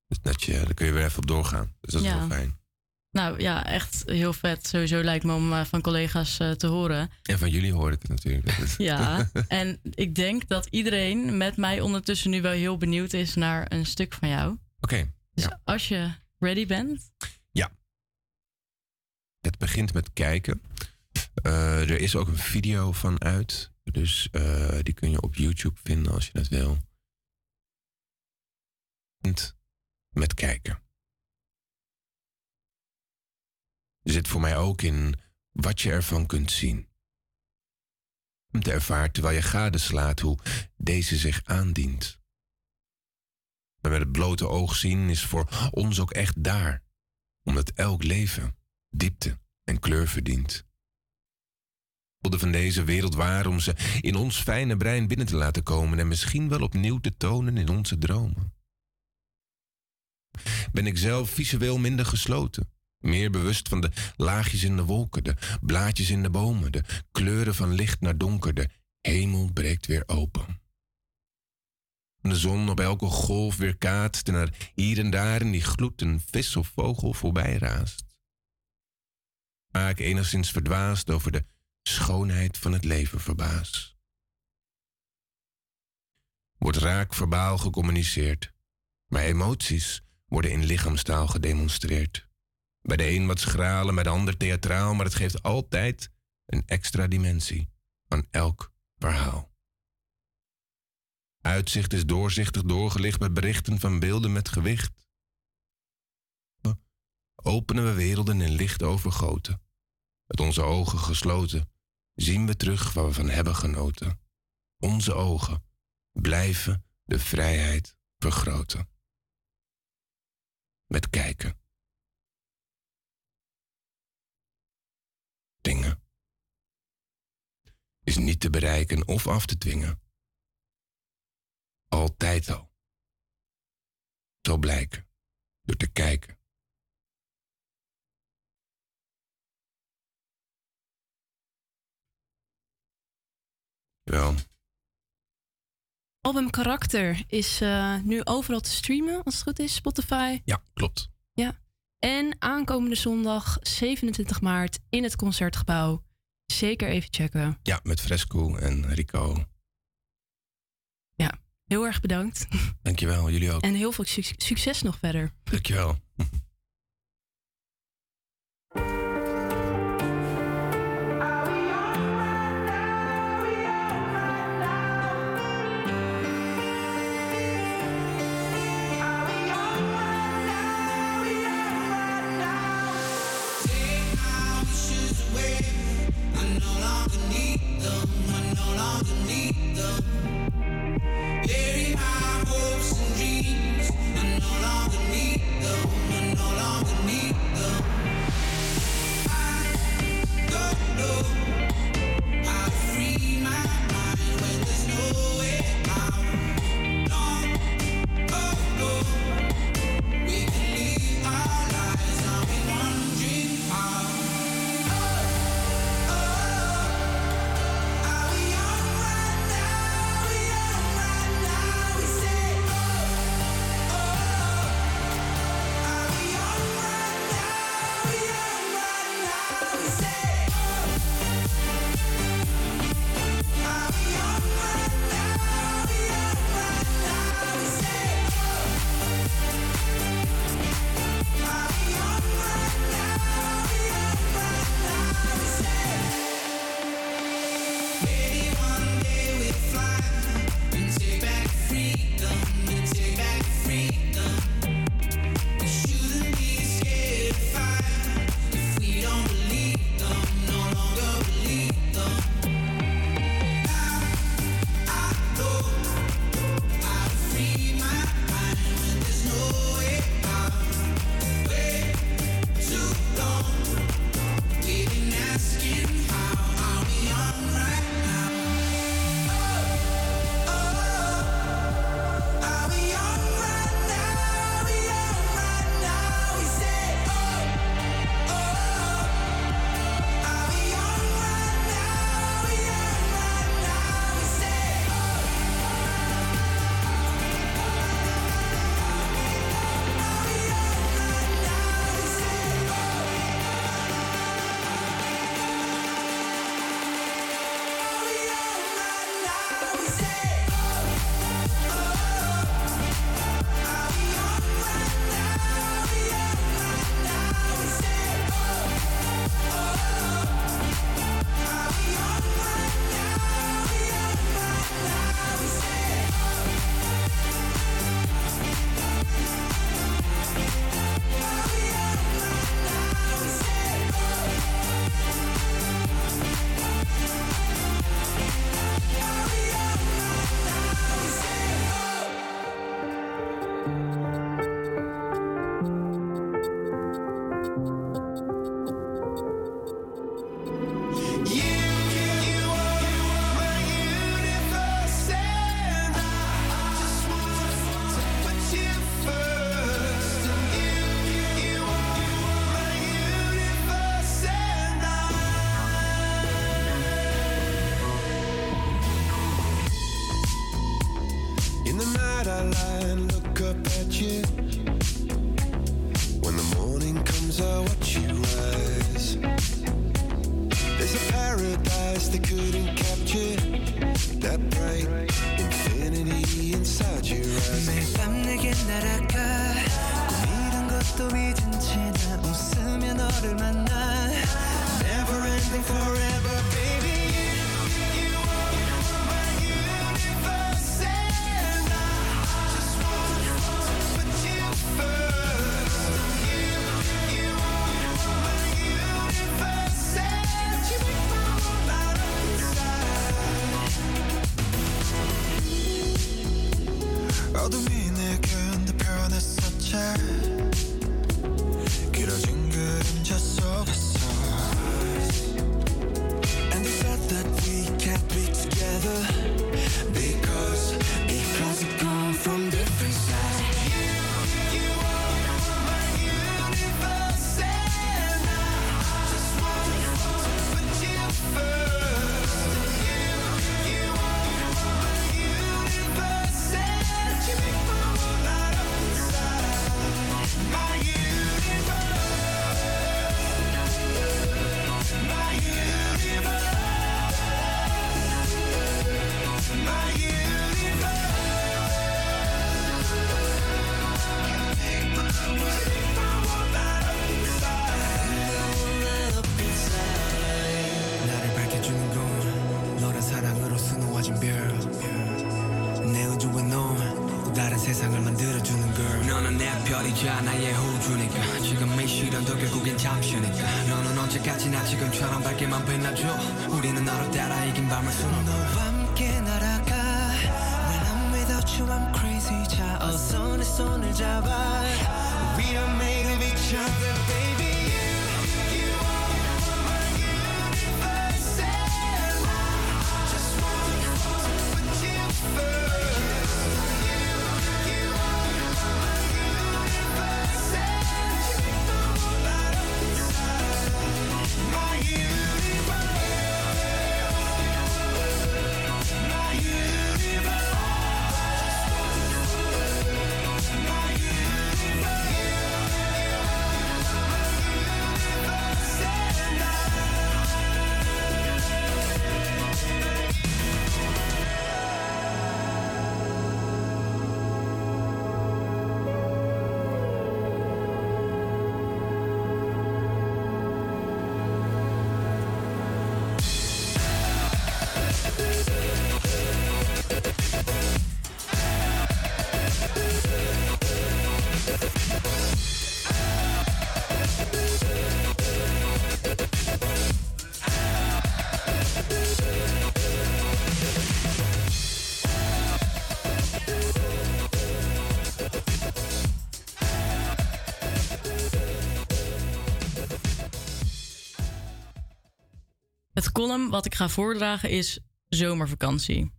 [SPEAKER 7] dus dat je, daar kun je weer even op doorgaan. Dus dat is wel fijn.
[SPEAKER 11] Nou ja, echt heel vet. Sowieso lijkt me om eh, van collega's eh, te horen.
[SPEAKER 7] En van jullie hoor ik het natuurlijk.
[SPEAKER 11] Ja, en ik denk dat iedereen met mij ondertussen nu wel heel benieuwd is naar een stuk van jou.
[SPEAKER 7] Oké,
[SPEAKER 11] Dus als je ready bent.
[SPEAKER 7] Het begint met kijken. Eh, er is ook een video van uit. Dus eh, die kun je op YouTube vinden als je dat wil. Met kijken. Er zit voor mij ook in wat je ervan kunt zien. Om te ervaren terwijl je gadeslaat hoe deze zich aandient. Maar met het blote oog zien is voor ons ook echt daar. Omdat elk leven diepte en kleur verdient. Van deze wereld waar om ze in ons fijne brein binnen te laten komen en misschien wel opnieuw te tonen in onze dromen. Ben ik zelf visueel minder gesloten, meer bewust van de laagjes in de wolken, de blaadjes in de bomen, de kleuren van licht naar donker, de hemel breekt weer open de zon op elke golf weer kaatst en er hier en daar in die gloed een vis of vogel voorbij raast. Vaak enigszins verdwaasd over de schoonheid van het leven verbaas. Wordt raak verbaal gecommuniceerd. Maar emoties worden in lichaamstaal gedemonstreerd. Bij de een wat schraler, bij de ander theatraal, maar het geeft altijd een extra dimensie aan elk verhaal. Uitzicht is doorzichtig doorgelicht met berichten van beelden met gewicht. Openen we werelden in licht overgoten. Met onze ogen gesloten zien we terug waar we van hebben genoten. Onze ogen blijven de vrijheid vergroten. Met kijken. Dingen. Is niet te bereiken of af te dwingen. Altijd al. Zal blijken door te kijken. Wel,
[SPEAKER 6] Album Karakter is eh, nu overal te streamen, als het goed is. Spotify.
[SPEAKER 7] ja, klopt.
[SPEAKER 6] Ja. En aankomende zondag 27 maart in het Concertgebouw. Zeker even checken.
[SPEAKER 7] Ja, met Fresco en Rico.
[SPEAKER 6] Ja, heel erg bedankt.
[SPEAKER 7] Dankjewel, jullie ook.
[SPEAKER 6] En heel veel suc- succes nog verder.
[SPEAKER 7] Dankjewel.
[SPEAKER 11] underneath column wat ik ga voordragen is zomervakantie.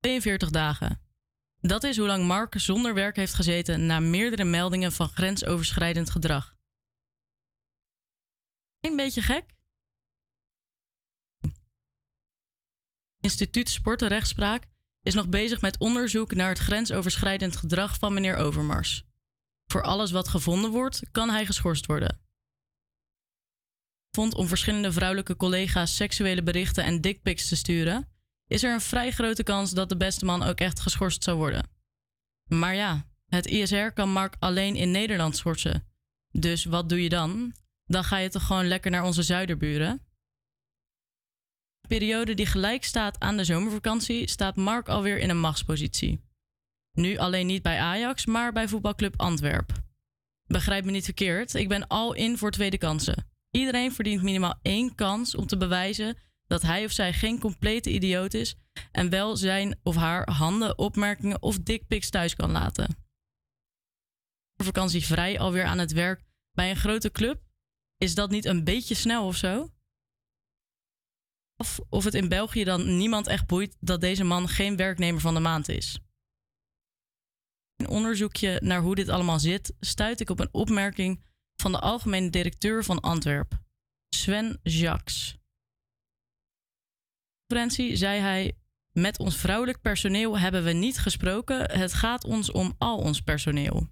[SPEAKER 11] 42 dagen. Dat is hoe lang Mark zonder werk heeft gezeten na meerdere meldingen van grensoverschrijdend gedrag. Een beetje gek? Instituut Sport Rechtspraak is nog bezig met onderzoek naar het grensoverschrijdend gedrag van meneer Overmars. Voor alles wat gevonden wordt, kan hij geschorst worden. Vond om verschillende vrouwelijke collega's seksuele berichten en dickpics te sturen, is er een vrij grote kans dat de beste man ook echt geschorst zou worden. Maar ja, het ISR kan Mark alleen in Nederland schorsen. Dus wat doe je dan? Dan ga je toch gewoon lekker naar onze zuiderburen? De periode die gelijk staat aan de zomervakantie staat Mark alweer in een machtspositie. Nu alleen niet bij Ajax, maar bij voetbalclub Antwerp. Begrijp me niet verkeerd, ik ben al in voor tweede kansen. Iedereen verdient minimaal één kans om te bewijzen dat hij of zij geen complete idioot is en wel zijn of haar handen, opmerkingen of dickpics thuis kan laten. Vakantievrij alweer aan het werk bij een grote club? Is dat niet een beetje snel of zo? Of of het in België dan niemand echt boeit dat deze man geen werknemer van de maand is. In onderzoekje naar hoe dit allemaal zit, stuit ik op een opmerking van de algemene directeur van Antwerp, Sven Jacques. conferentie zei hij: Met ons vrouwelijk personeel hebben we niet gesproken. Het gaat ons om al ons personeel.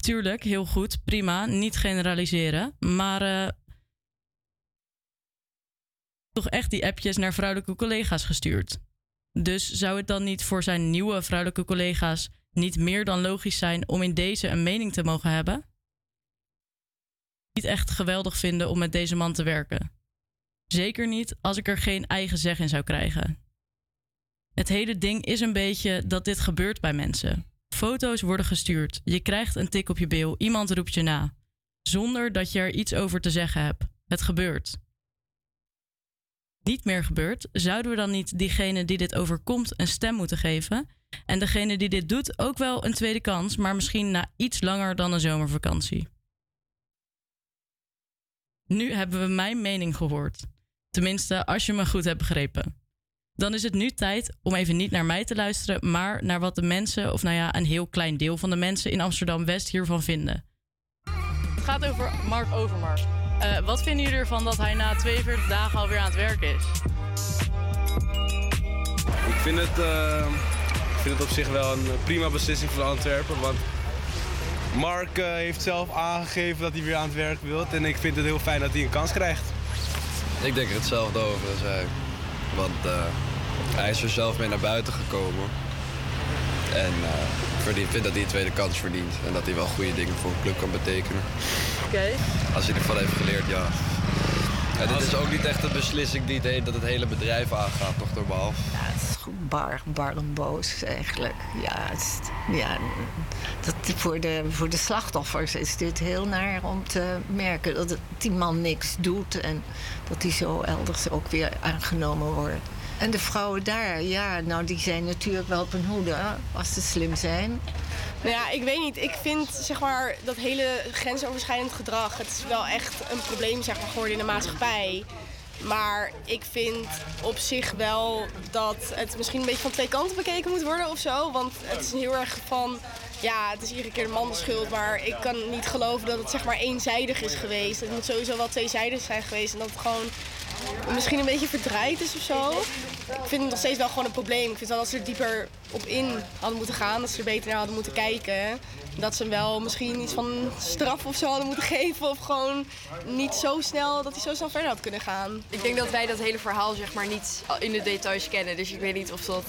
[SPEAKER 11] Tuurlijk, heel goed, prima, niet generaliseren. Maar eh, toch echt die appjes naar vrouwelijke collega's gestuurd. Dus zou het dan niet voor zijn nieuwe vrouwelijke collega's niet meer dan logisch zijn om in deze een mening te mogen hebben? Niet echt geweldig vinden om met deze man te werken. Zeker niet als ik er geen eigen zeg in zou krijgen. Het hele ding is een beetje dat dit gebeurt bij mensen. Foto's worden gestuurd, je krijgt een tik op je bil, iemand roept je na. Zonder dat je er iets over te zeggen hebt. Het gebeurt. Niet meer gebeurt, zouden we dan niet diegene die dit overkomt een stem moeten geven? En degene die dit doet ook wel een tweede kans, maar misschien na iets langer dan een zomervakantie. Nu hebben we mijn mening gehoord. Tenminste, als je me goed hebt begrepen. Dan is het nu tijd om even niet naar mij te luisteren, maar naar wat de mensen, of nou ja, een heel klein deel van de mensen in Amsterdam West hiervan vinden. Het gaat over Mark Overmars. Eh, wat vinden jullie ervan dat hij na 42 dagen alweer aan het werk is?
[SPEAKER 12] Ik vind het, eh, ik vind het op zich wel een prima beslissing voor Antwerpen. Want Mark eh, heeft zelf aangegeven dat hij weer aan het werk wil. En ik vind het heel fijn dat hij een kans krijgt.
[SPEAKER 4] Ik denk er hetzelfde over als hij. Want eh, hij is er zelf mee naar buiten gekomen. En eh, ik vind dat hij een tweede kans verdient. En dat hij wel goede dingen voor een club kan betekenen.
[SPEAKER 11] Oké.
[SPEAKER 4] Als hij ervan heeft geleerd, ja. En dit is ook niet echt een beslissing die het, he- dat het hele bedrijf aangaat, nog normaal.
[SPEAKER 13] Ja, het is gewoon bar, bar eigenlijk. Ja, ja dat, voor, de, voor de slachtoffers is dit heel naar om te merken dat die man niks doet en dat hij zo elders ook weer aangenomen wordt. En de vrouwen daar, ja, nou die zijn natuurlijk wel op hun hoede als ze slim zijn.
[SPEAKER 14] Nou ja, ik weet niet. Ik vind zeg maar dat hele grensoverschrijdend gedrag, het is wel echt een probleem zeg maar, geworden in de maatschappij. Maar ik vind op zich wel dat het misschien een beetje van twee kanten bekeken moet worden of zo. Want het is heel erg van, ja, het is iedere keer de man de schuld. Maar ik kan niet geloven dat het zeg maar eenzijdig is geweest. Het moet sowieso wel tweezijdig zijn geweest. En dat het gewoon misschien een beetje verdraaid is of zo. Ik vind het nog steeds wel gewoon een probleem. Ik vind wel dat ze er dieper op in hadden moeten gaan. Dat ze er beter naar hadden moeten kijken. Dat ze hem wel misschien iets van straf of zo hadden moeten geven. Of gewoon niet zo snel, dat hij zo snel verder had kunnen gaan.
[SPEAKER 10] Ik denk dat wij dat hele verhaal zeg maar niet in de details kennen. Dus ik weet niet of, dat,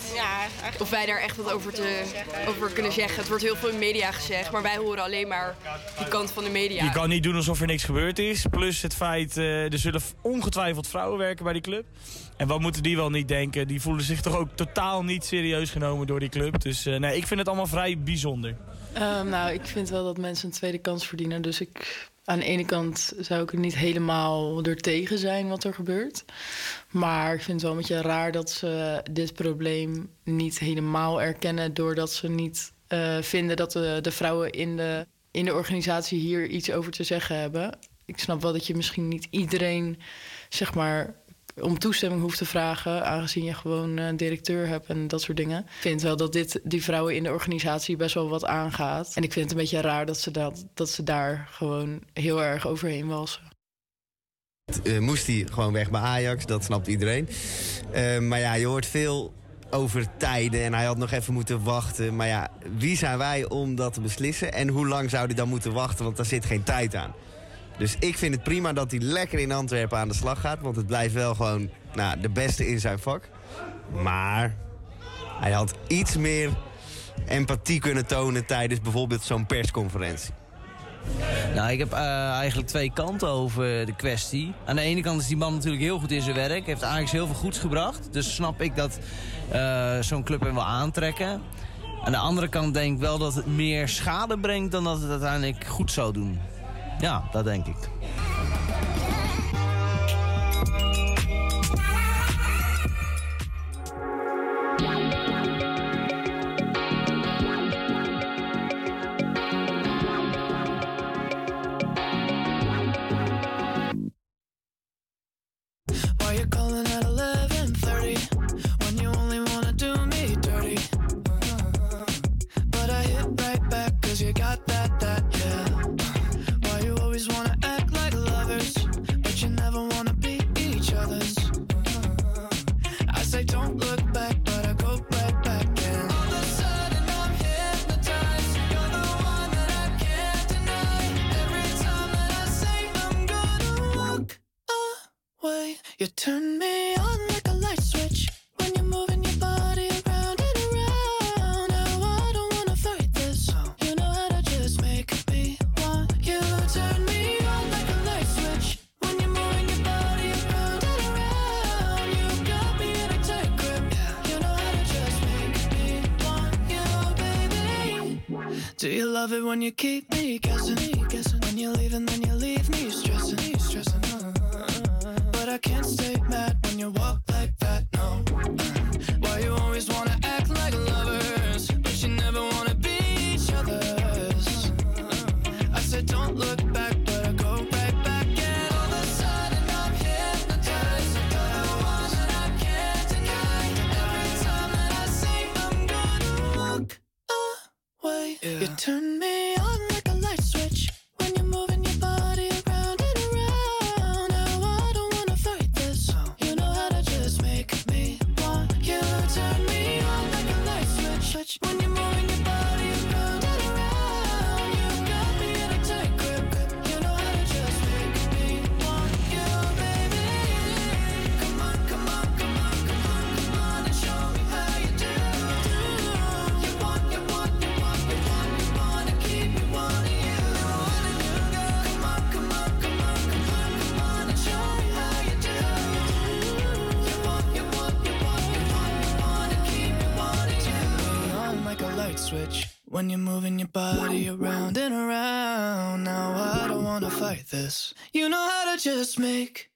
[SPEAKER 10] of wij daar echt wat over, te, over kunnen zeggen. Het wordt heel veel in media gezegd, maar wij horen alleen maar die kant van de media.
[SPEAKER 15] Je kan niet doen alsof er niks gebeurd is. Plus het feit, eh, er zullen ongetwijfeld vrouwen werken bij die club. En wat moeten die wel niet denken? Die voelen zich toch ook totaal niet serieus genomen door die club. Dus eh, nee, ik vind het allemaal vrij bijzonder.
[SPEAKER 16] Ehm, nou, ik vind wel dat mensen een tweede kans verdienen. Dus ik, aan de ene kant zou ik er niet helemaal er tegen zijn wat er gebeurt. Maar ik vind het wel een beetje raar dat ze dit probleem niet helemaal erkennen... doordat ze niet eh, vinden dat de, de vrouwen in de, in de organisatie hier iets over te zeggen hebben. Ik snap wel dat je misschien niet iedereen, zeg maar om toestemming hoeft te vragen, aangezien je gewoon een directeur hebt en dat soort dingen. Ik vind wel dat dit die vrouwen in de organisatie best wel wat aangaat. En ik vind het een beetje raar dat ze, dat, dat ze daar gewoon heel erg overheen walsen.
[SPEAKER 17] Eh, moest hij gewoon weg bij Ajax, dat snapt iedereen. Eh, maar ja, je hoort veel over tijden en hij had nog even moeten wachten. Maar ja, wie zijn wij om dat te beslissen? En hoe lang zou hij dan moeten wachten, want daar zit geen tijd aan. Dus ik vind het prima dat hij lekker in Antwerpen aan de slag gaat. Want het blijft wel gewoon nou, de beste in zijn vak. Maar hij had iets meer empathie kunnen tonen tijdens bijvoorbeeld zo'n persconferentie.
[SPEAKER 18] Nou, ik heb eh, eigenlijk twee kanten over de kwestie. Aan de ene kant is die man natuurlijk heel goed in zijn werk. Heeft Ajax heel veel goeds gebracht. Dus snap ik dat eh, zo'n club hem wil aantrekken. Aan de andere kant denk ik wel dat het meer schade brengt... dan dat het uiteindelijk goed zou doen. Ja, dat denk ik.
[SPEAKER 19] Why you calling at love it when you keep me guessing? Guessing. When you leave and then you leave me stressing, stressing. But I can't stay mad when you walk this. You know how to just make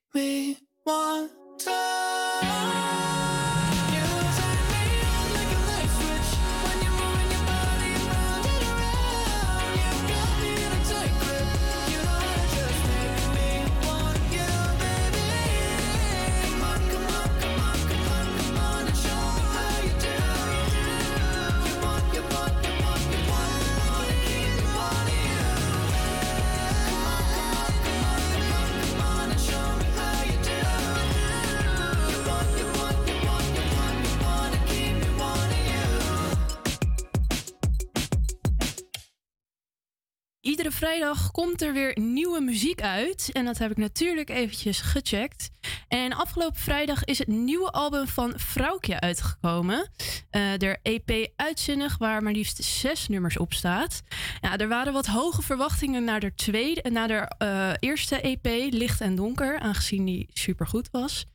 [SPEAKER 6] komt er weer nieuwe muziek uit. En dat heb ik natuurlijk eventjes gecheckt. En afgelopen vrijdag is het nieuwe album van Vrouwtje uitgekomen. Eh de EP Uitzinnig, waar maar liefst zes nummers op staat. Ja, er waren wat hoge verwachtingen naar de tweede, naar de eh, eerste EP, Licht en Donker, aangezien die supergoed was.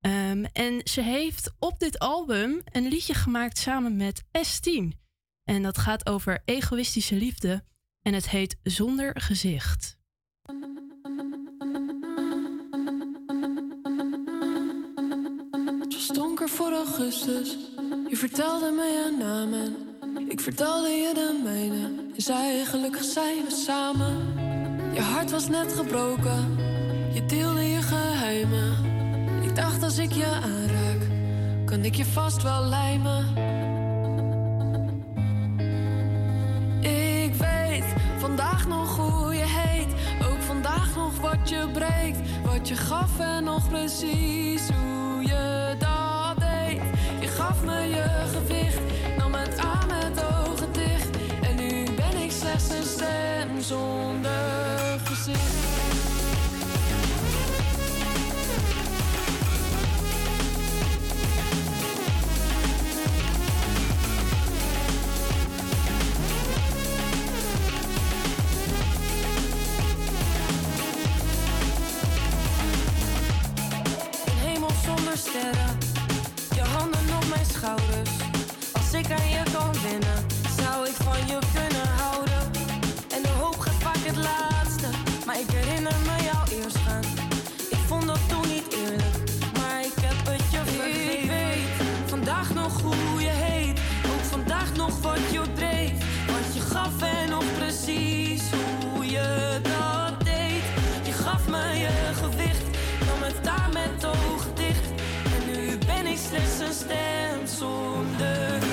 [SPEAKER 6] Ehm, en ze heeft op dit album een liedje gemaakt samen met S10. En dat gaat over egoïstische liefde. En het heet Zonder Gezicht.
[SPEAKER 20] Het was donker voor augustus. Je vertelde me je naam en ik vertelde je de mijne. Je zei gelukkig zijn we samen. Je hart was net gebroken. Je deelde je geheimen. Ik dacht als ik je aanraak, kan ik je vast wel lijmen. Ik weet vandaag nog hoe je heet. Ook vandaag nog wat je breekt. Wat je gaf en nog precies hoe je dat deed. Je gaf me je gewicht. Nam het aan met ogen dicht. En nu ben ik slechts een stem zonder gezicht. Je handen op mijn schouders. Als ik aan je kan winnen, zou ik van je kunnen slechts een stem zonder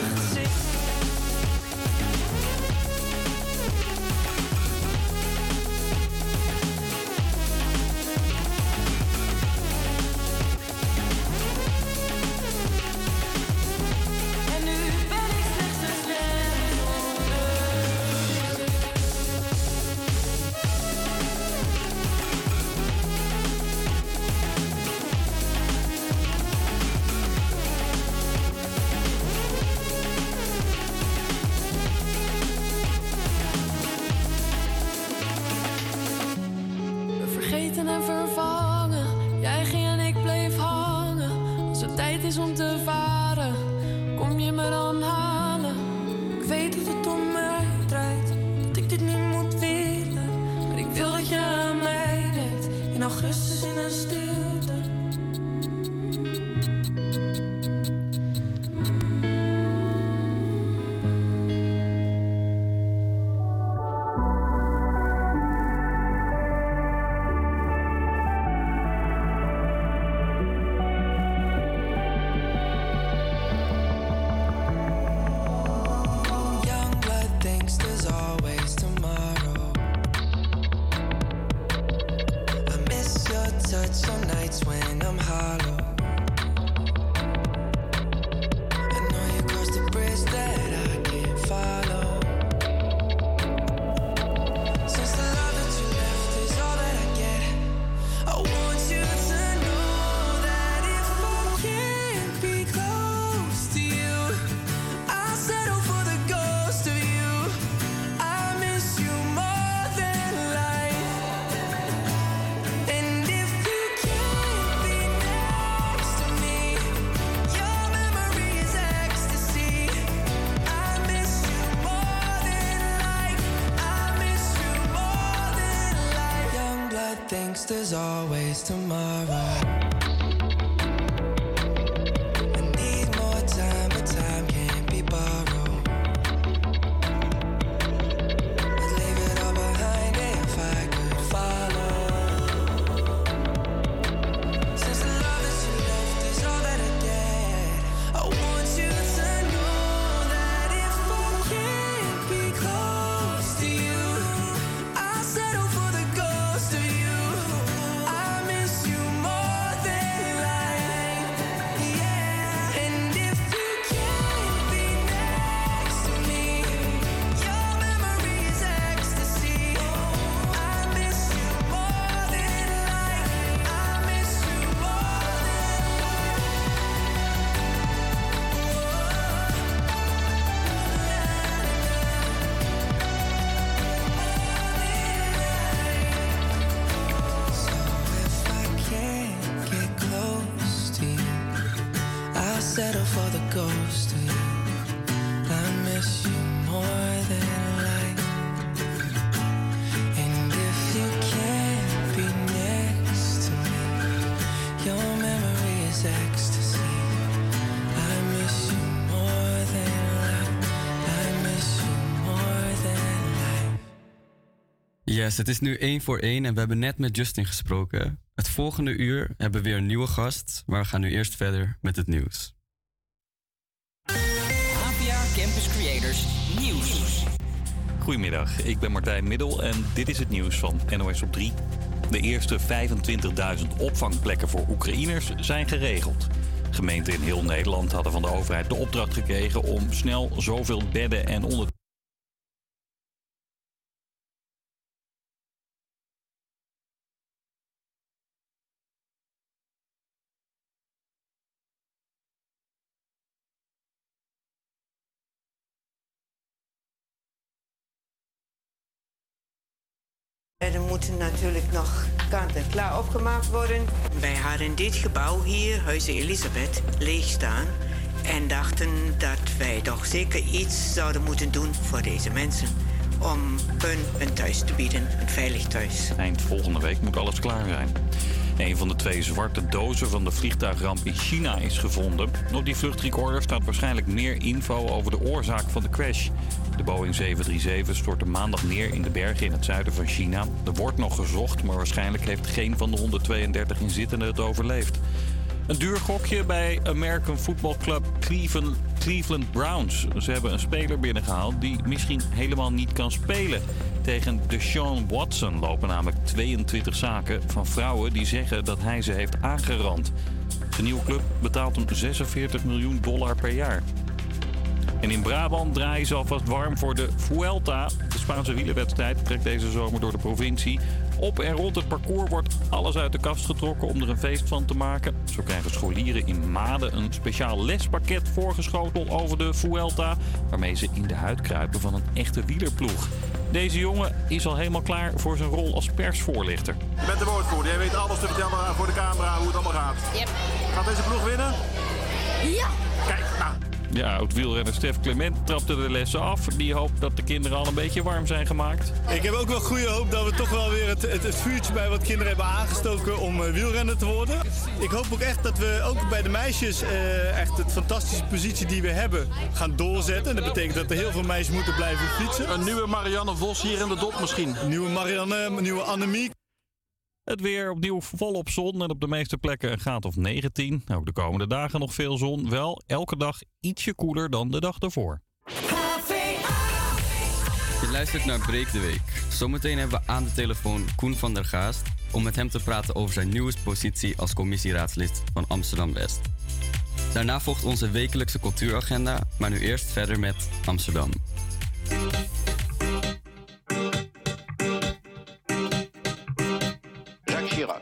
[SPEAKER 19] there's always tomorrow.
[SPEAKER 21] Yes, het is nu één voor één en we hebben net met Justin gesproken. Het volgende uur hebben we weer een nieuwe gast, maar we gaan nu eerst verder met het nieuws.
[SPEAKER 22] APA Campus Creators Nieuws.
[SPEAKER 2] Goedemiddag, ik ben Martijn Middel en dit is het nieuws van NOS op 3. De eerste 25.000 opvangplekken voor Oekraïners zijn geregeld. Gemeenten in heel Nederland hadden van de overheid de opdracht gekregen om snel zoveel bedden en onder.
[SPEAKER 23] Moeten natuurlijk nog kant en klaar opgemaakt worden. Wij hadden dit gebouw hier, Huizen Elisabeth, leeg staan. En dachten dat wij toch zeker iets zouden moeten doen voor deze mensen. Om hun een thuis te bieden, een veilig thuis.
[SPEAKER 2] Eind volgende week moet alles klaar zijn. Een van de twee zwarte dozen van de vliegtuigramp in China is gevonden. Op die vluchtrecorder staat waarschijnlijk meer info over de oorzaak van de crash. De Boeing 737 stortte maandag neer in de bergen in het zuiden van China. Er wordt nog gezocht, maar waarschijnlijk heeft geen van de 132 inzittenden het overleefd. Een duur gokje bij American Football Club Cleveland, Cleveland Browns. Ze hebben een speler binnengehaald die misschien helemaal niet kan spelen. Tegen Deshaun Watson lopen namelijk 22 zaken van vrouwen die zeggen dat hij ze heeft aangerand. De nieuwe club betaalt hem 46 miljoen dollar per jaar. En in Brabant draaien ze alvast warm voor de Vuelta. De Spaanse wielerwedstrijd trekt deze zomer door de provincie. Op en rond het parcours wordt alles uit de kast getrokken om er een feest van te maken. Zo krijgen scholieren in Maden een speciaal lespakket voorgeschoteld over de Vuelta... waarmee ze in de huid kruipen van een echte wielerploeg. Deze jongen is al helemaal klaar voor zijn rol als persvoorlichter.
[SPEAKER 24] Je bent de woordvoerder. Jij weet alles te vertellen voor de camera hoe het allemaal gaat.
[SPEAKER 25] Yep.
[SPEAKER 24] Gaat deze ploeg winnen?
[SPEAKER 25] Ja.
[SPEAKER 24] Kijk, nou.
[SPEAKER 2] Ja, oud-wielrenner Stef Clement trapte de lessen af. Die hoopt dat de kinderen al een beetje warm zijn gemaakt.
[SPEAKER 26] Ik heb ook wel goede hoop dat we toch wel weer het, het, het vuurtje bij wat kinderen hebben aangestoken om eh, wielrenner te worden. Ik hoop ook echt dat we ook bij de meisjes eh, echt het fantastische positie die we hebben gaan doorzetten. En dat betekent dat er heel veel meisjes moeten blijven fietsen.
[SPEAKER 24] Een nieuwe Marianne Vos hier in de dop misschien.
[SPEAKER 26] Een nieuwe Marianne, een nieuwe Annemiek.
[SPEAKER 2] Het weer opnieuw volop zon en op de meeste plekken een graad of 19. Ook de komende dagen nog veel zon. Wel elke dag ietsje koeler dan de dag ervoor.
[SPEAKER 21] Je luistert naar Breek de Week. Zometeen hebben we aan de telefoon Koen van der Gaast om met hem te praten over zijn nieuwe positie als commissieraadslid van Amsterdam West. Daarna volgt onze wekelijkse cultuuragenda, maar nu eerst verder met Amsterdam.
[SPEAKER 27] Chirac.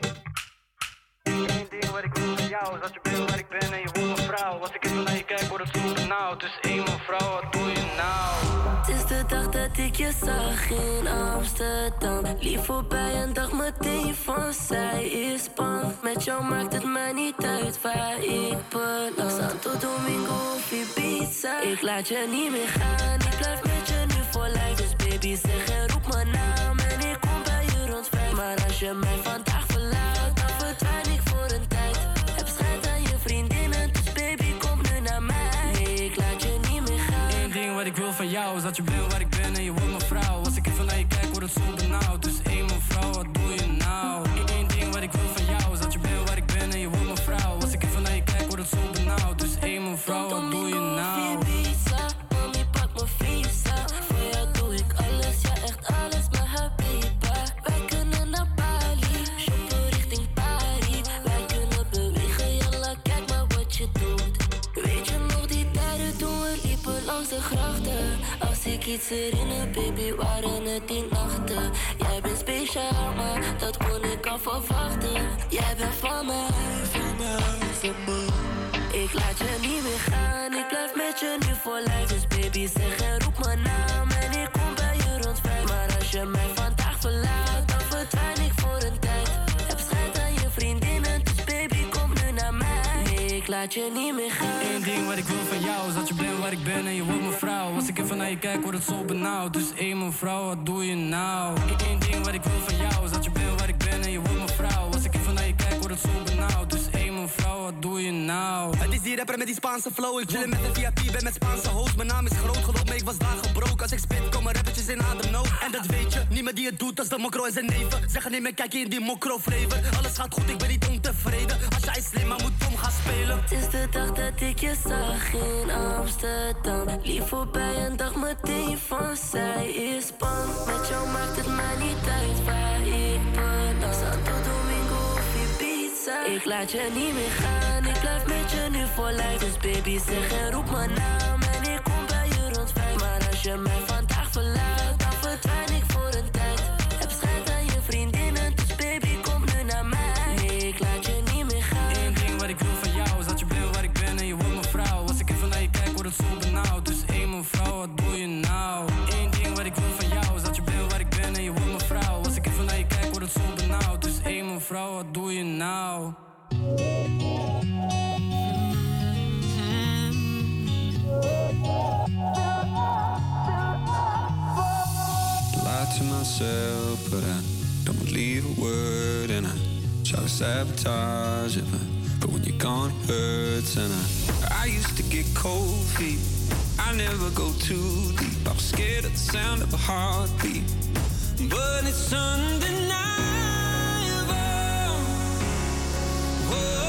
[SPEAKER 27] Eén ding wat ik wil van jou is dat je bent waar ik ben en je wordt een vrouw. Als ik even naar je kijk, wordt het zo benauwd. Dus één mevrouw, wat doe je nou?
[SPEAKER 28] Het is de dag dat ik je zag in Amsterdam. Lief voorbij en dacht meteen van zij is bang. Met jou maakt het mij niet uit waar ik beland. Santo Domingo of Ibiza. Ik laat je niet meer gaan. Ik blijf met je nu voor lijf. Dus baby zeg en roep mijn naam. En ik kom bij je rond vijf. Maar als je mij vandaag Zat je wil waar ik ben en je wordt mijn vrouw? Als ik even naar je kijk wordt het zo benauwd Dus één hey, vrouw, wat doe je nou? Eén ding wat ik wil van jou. Zat je wil waar ik ben en je wordt mijn vrouw? Als ik even naar je kijk wordt het zo benauwd Dus één hey, vrouw. Herinneren, baby, waren het die nachten.
[SPEAKER 27] Eén ding wat ik wil van jou is dat je bent waar ik ben en je wordt mijn vrouw. Als ik even naar je kijk, wordt het zo benauwd. Dus één mijn vrouw, wat doe je nou? Eén ding wat ik wil van jou is dat je bent waar ik ben en je wordt mijn vrouw. Zo benauwd. Dus één mijn vrouw, wat doe je nou?
[SPEAKER 29] Het is die rapper met die Spaanse flow. Ik chillen met een VIP, ben met Spaanse host. Mijn naam is groot, geloof me, ik was daar gebroken. Als ik spit, komen rappertjes in ademnood. En dat weet je, niemand die het doet als de mokro en zijn neven. Zeggen nee, maar kijk je in die mokro flavor. Alles gaat goed, ik ben niet ontevreden. Als jij slim, maar moet dom gaan spelen.
[SPEAKER 28] Het is de dag dat ik je zag in Amsterdam. Lief voorbij en dag meteen van zij is bang. Met jou maakt het mij niet uit waar ik ben. Santo of Ik laat je niet meer gaan, ik blijf met je nu voor lijf. Dus baby zeg en roep mijn naam en ik kom bij je rond vijf. Maar als je mij vandaag je
[SPEAKER 27] nou?
[SPEAKER 30] Lie to myself, but I don't believe a word, and I try to sabotage it. But, when you're gone, it hurts, and I I used to get cold feet. I never go too deep. I'm scared of the sound of a heartbeat, but it's undeniable what I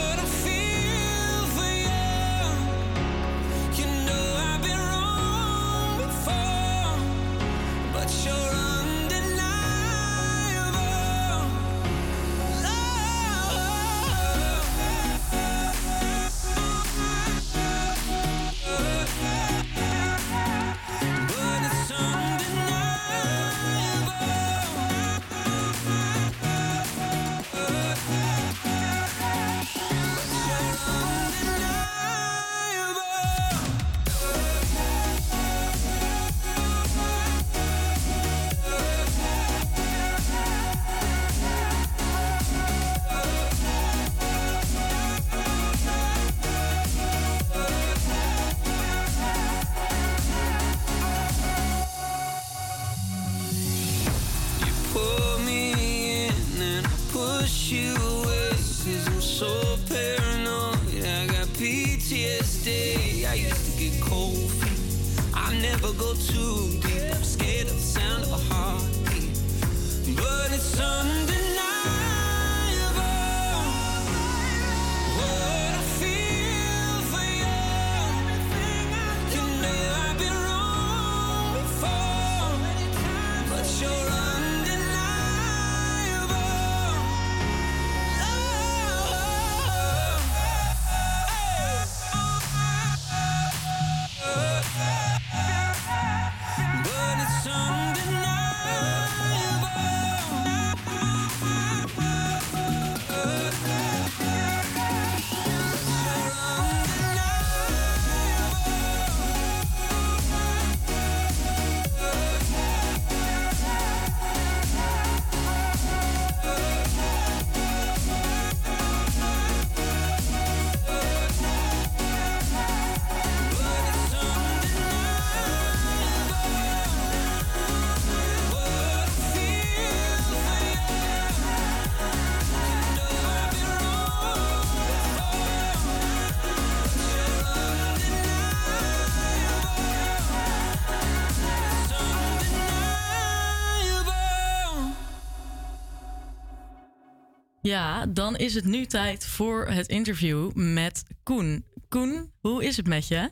[SPEAKER 11] Ja, dan is het nu tijd voor het interview met Koen. Koen, hoe is het met je?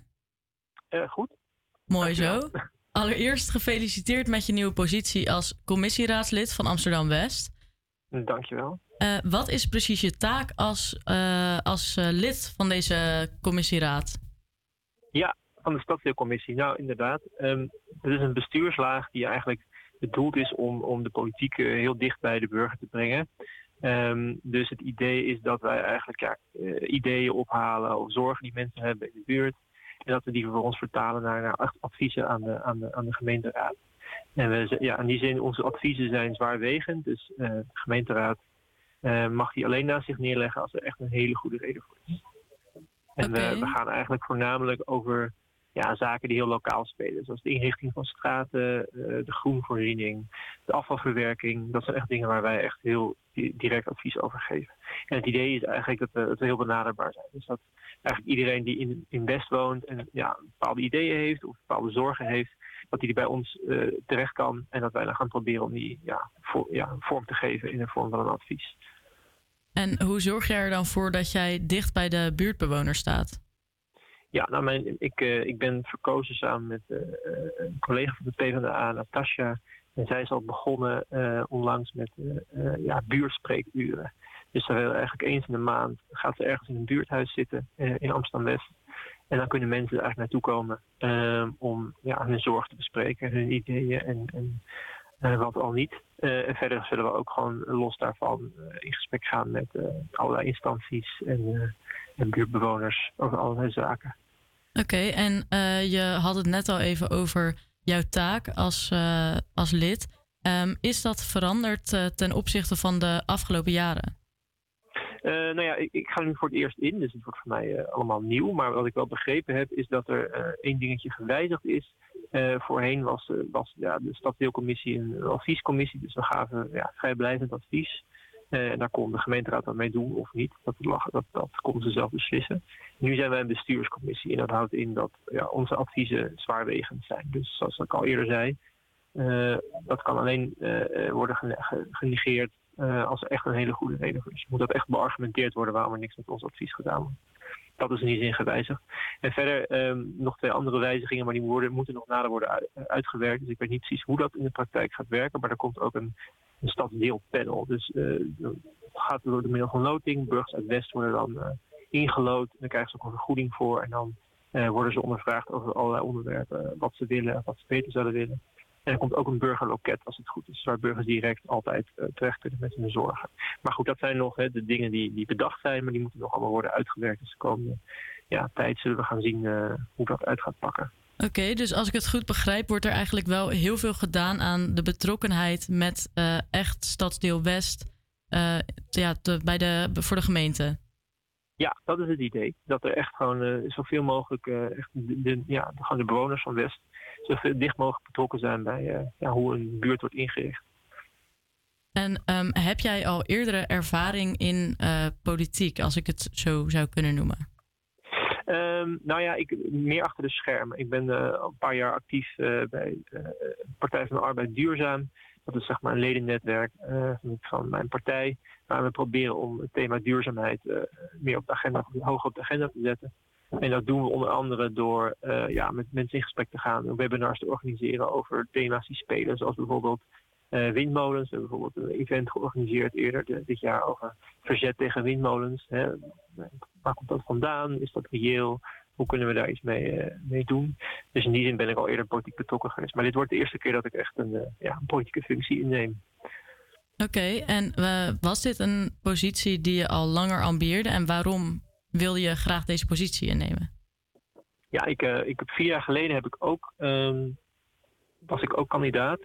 [SPEAKER 31] Eh, goed.
[SPEAKER 11] Mooi zo. Allereerst gefeliciteerd met je nieuwe positie als commissieraadslid van Amsterdam West.
[SPEAKER 31] Dankjewel.
[SPEAKER 11] Eh wat is precies je taak als, eh, als lid van deze commissieraad?
[SPEAKER 31] Ja, Van de stadsdeelcommissie. Nou, inderdaad. Um, het is een bestuurslaag die eigenlijk bedoeld is om, om de politiek heel dicht bij de burger te brengen. Um, dus het idee is dat wij eigenlijk ja, uh, ideeën ophalen of zorgen die mensen hebben in de buurt. En dat we die vervolgens vertalen naar, naar adviezen aan de, aan, de, aan de gemeenteraad. En we, ja, in die zin, onze adviezen zijn zwaarwegend. Dus uh, de gemeenteraad uh, mag die alleen naast zich neerleggen als er echt een hele goede reden voor is. En okay. we, we gaan eigenlijk voornamelijk over ja, zaken die heel lokaal spelen. Zoals de inrichting van straten, uh, de groenvoorziening, de afvalverwerking. Dat zijn echt dingen waar wij echt heel direct advies over geven. En het idee is eigenlijk dat we, dat we heel benaderbaar zijn. Dus dat eigenlijk iedereen die in, in West woont en ja, bepaalde ideeën heeft of bepaalde zorgen heeft, dat die bij ons uh, terecht kan. En dat wij dan gaan proberen om die ja, voor, ja, vorm te geven in de vorm van een advies.
[SPEAKER 11] En hoe zorg je er dan voor dat jij dicht bij de buurtbewoners staat?
[SPEAKER 31] Ja, nou, mijn, ik, uh, ik ben verkozen samen met uh, een collega van de PvdA, Natasja. En zij is al begonnen onlangs met ja, buurtspreekuren. Dus dan eigenlijk eens in de maand gaat ze ergens in een buurthuis zitten in Amsterdam-West. En dan kunnen mensen er eigenlijk naartoe komen om ja, hun zorg te bespreken, hun ideeën en, en wat al niet. en verder zullen we ook gewoon los daarvan in gesprek gaan met allerlei instanties en, en buurtbewoners over allerlei zaken.
[SPEAKER 11] Oké, en uh, je had het net al even over jouw taak als, uh, als lid. Um, is dat veranderd uh, ten opzichte van de afgelopen jaren?
[SPEAKER 31] nou ja, ik, ik, ga nu voor het eerst in, dus het wordt voor mij allemaal nieuw. Maar wat ik wel begrepen heb, is dat er één dingetje gewijzigd is. voorheen was, was ja, de stadsdeelcommissie een adviescommissie, dus we gaven ja, vrijblijvend advies. En daar kon de gemeenteraad dan mee doen of niet. Dat, lag, dat, dat ze zelf beslissen. Nu zijn wij een bestuurscommissie en dat houdt in dat ja, onze adviezen zwaarwegend zijn. Dus zoals ik al eerder zei, uh, dat kan alleen uh, worden genegeerd als er echt een hele goede reden voor is. Moet dat echt beargumenteerd worden waarom er niks met ons advies gedaan wordt. Dat is in die zin gewijzigd. En verder um, nog twee andere wijzigingen, maar die worden, moeten nog nader worden uitgewerkt. Dus ik weet niet precies hoe dat in de praktijk gaat werken. Maar er komt ook een een stadsdeelpanel. Dus uh, het gaat door de middel van loting. Burgers uit West worden dan uh, ingelood. En dan krijgen ze ook een vergoeding voor. En dan uh, worden ze ondervraagd over allerlei onderwerpen. Wat ze willen, wat ze beter zouden willen. En er komt ook een burgerloket als het goed is. Waar burgers direct altijd terecht kunnen met hun zorgen. Maar goed, dat zijn nog hè, de dingen die, die bedacht zijn. Maar die moeten nog allemaal worden uitgewerkt. Dus de komende ja, tijd zullen we gaan zien hoe dat uit gaat pakken.
[SPEAKER 11] Oké, okay, dus als ik het goed begrijp, wordt er eigenlijk wel heel veel gedaan aan de betrokkenheid met uh, echt Stadsdeel West uh, ja, bij de, voor de gemeente.
[SPEAKER 31] Ja, dat is het idee. Dat er echt gewoon uh, zoveel mogelijk echt de, de, ja, gewoon de bewoners van West zoveel dicht mogelijk betrokken zijn bij ja, hoe een buurt wordt ingericht.
[SPEAKER 11] En um, heb jij al eerdere ervaring in politiek, als ik het zo zou kunnen noemen?
[SPEAKER 31] Um, nou ja, ik, meer achter de schermen. Ik ben uh, al een paar jaar actief uh, bij uh, Partij van de Arbeid Duurzaam. Dat is zeg maar een ledennetwerk van mijn partij. Waar we proberen om het thema duurzaamheid meer op de agenda, hoger op de agenda te zetten. En dat doen we onder andere door ja, met mensen in gesprek te gaan, webinars te organiseren over thema's die spelen. Zoals bijvoorbeeld windmolens. We hebben bijvoorbeeld een event georganiseerd eerder dit jaar over verzet tegen windmolens. Hè waar komt dat vandaan? Is dat reëel? Hoe kunnen we daar iets mee, uh, mee doen? Dus in die zin ben ik al eerder politiek betrokken geweest. Maar dit wordt de eerste keer dat ik echt een, uh, ja, een politieke functie inneem.
[SPEAKER 11] Oké, okay, en uh, was dit een positie die je al langer ambieerde? En waarom wilde je graag deze positie innemen?
[SPEAKER 31] Ja, ik, ik heb vier jaar geleden heb ik ook, um, was ik ook kandidaat.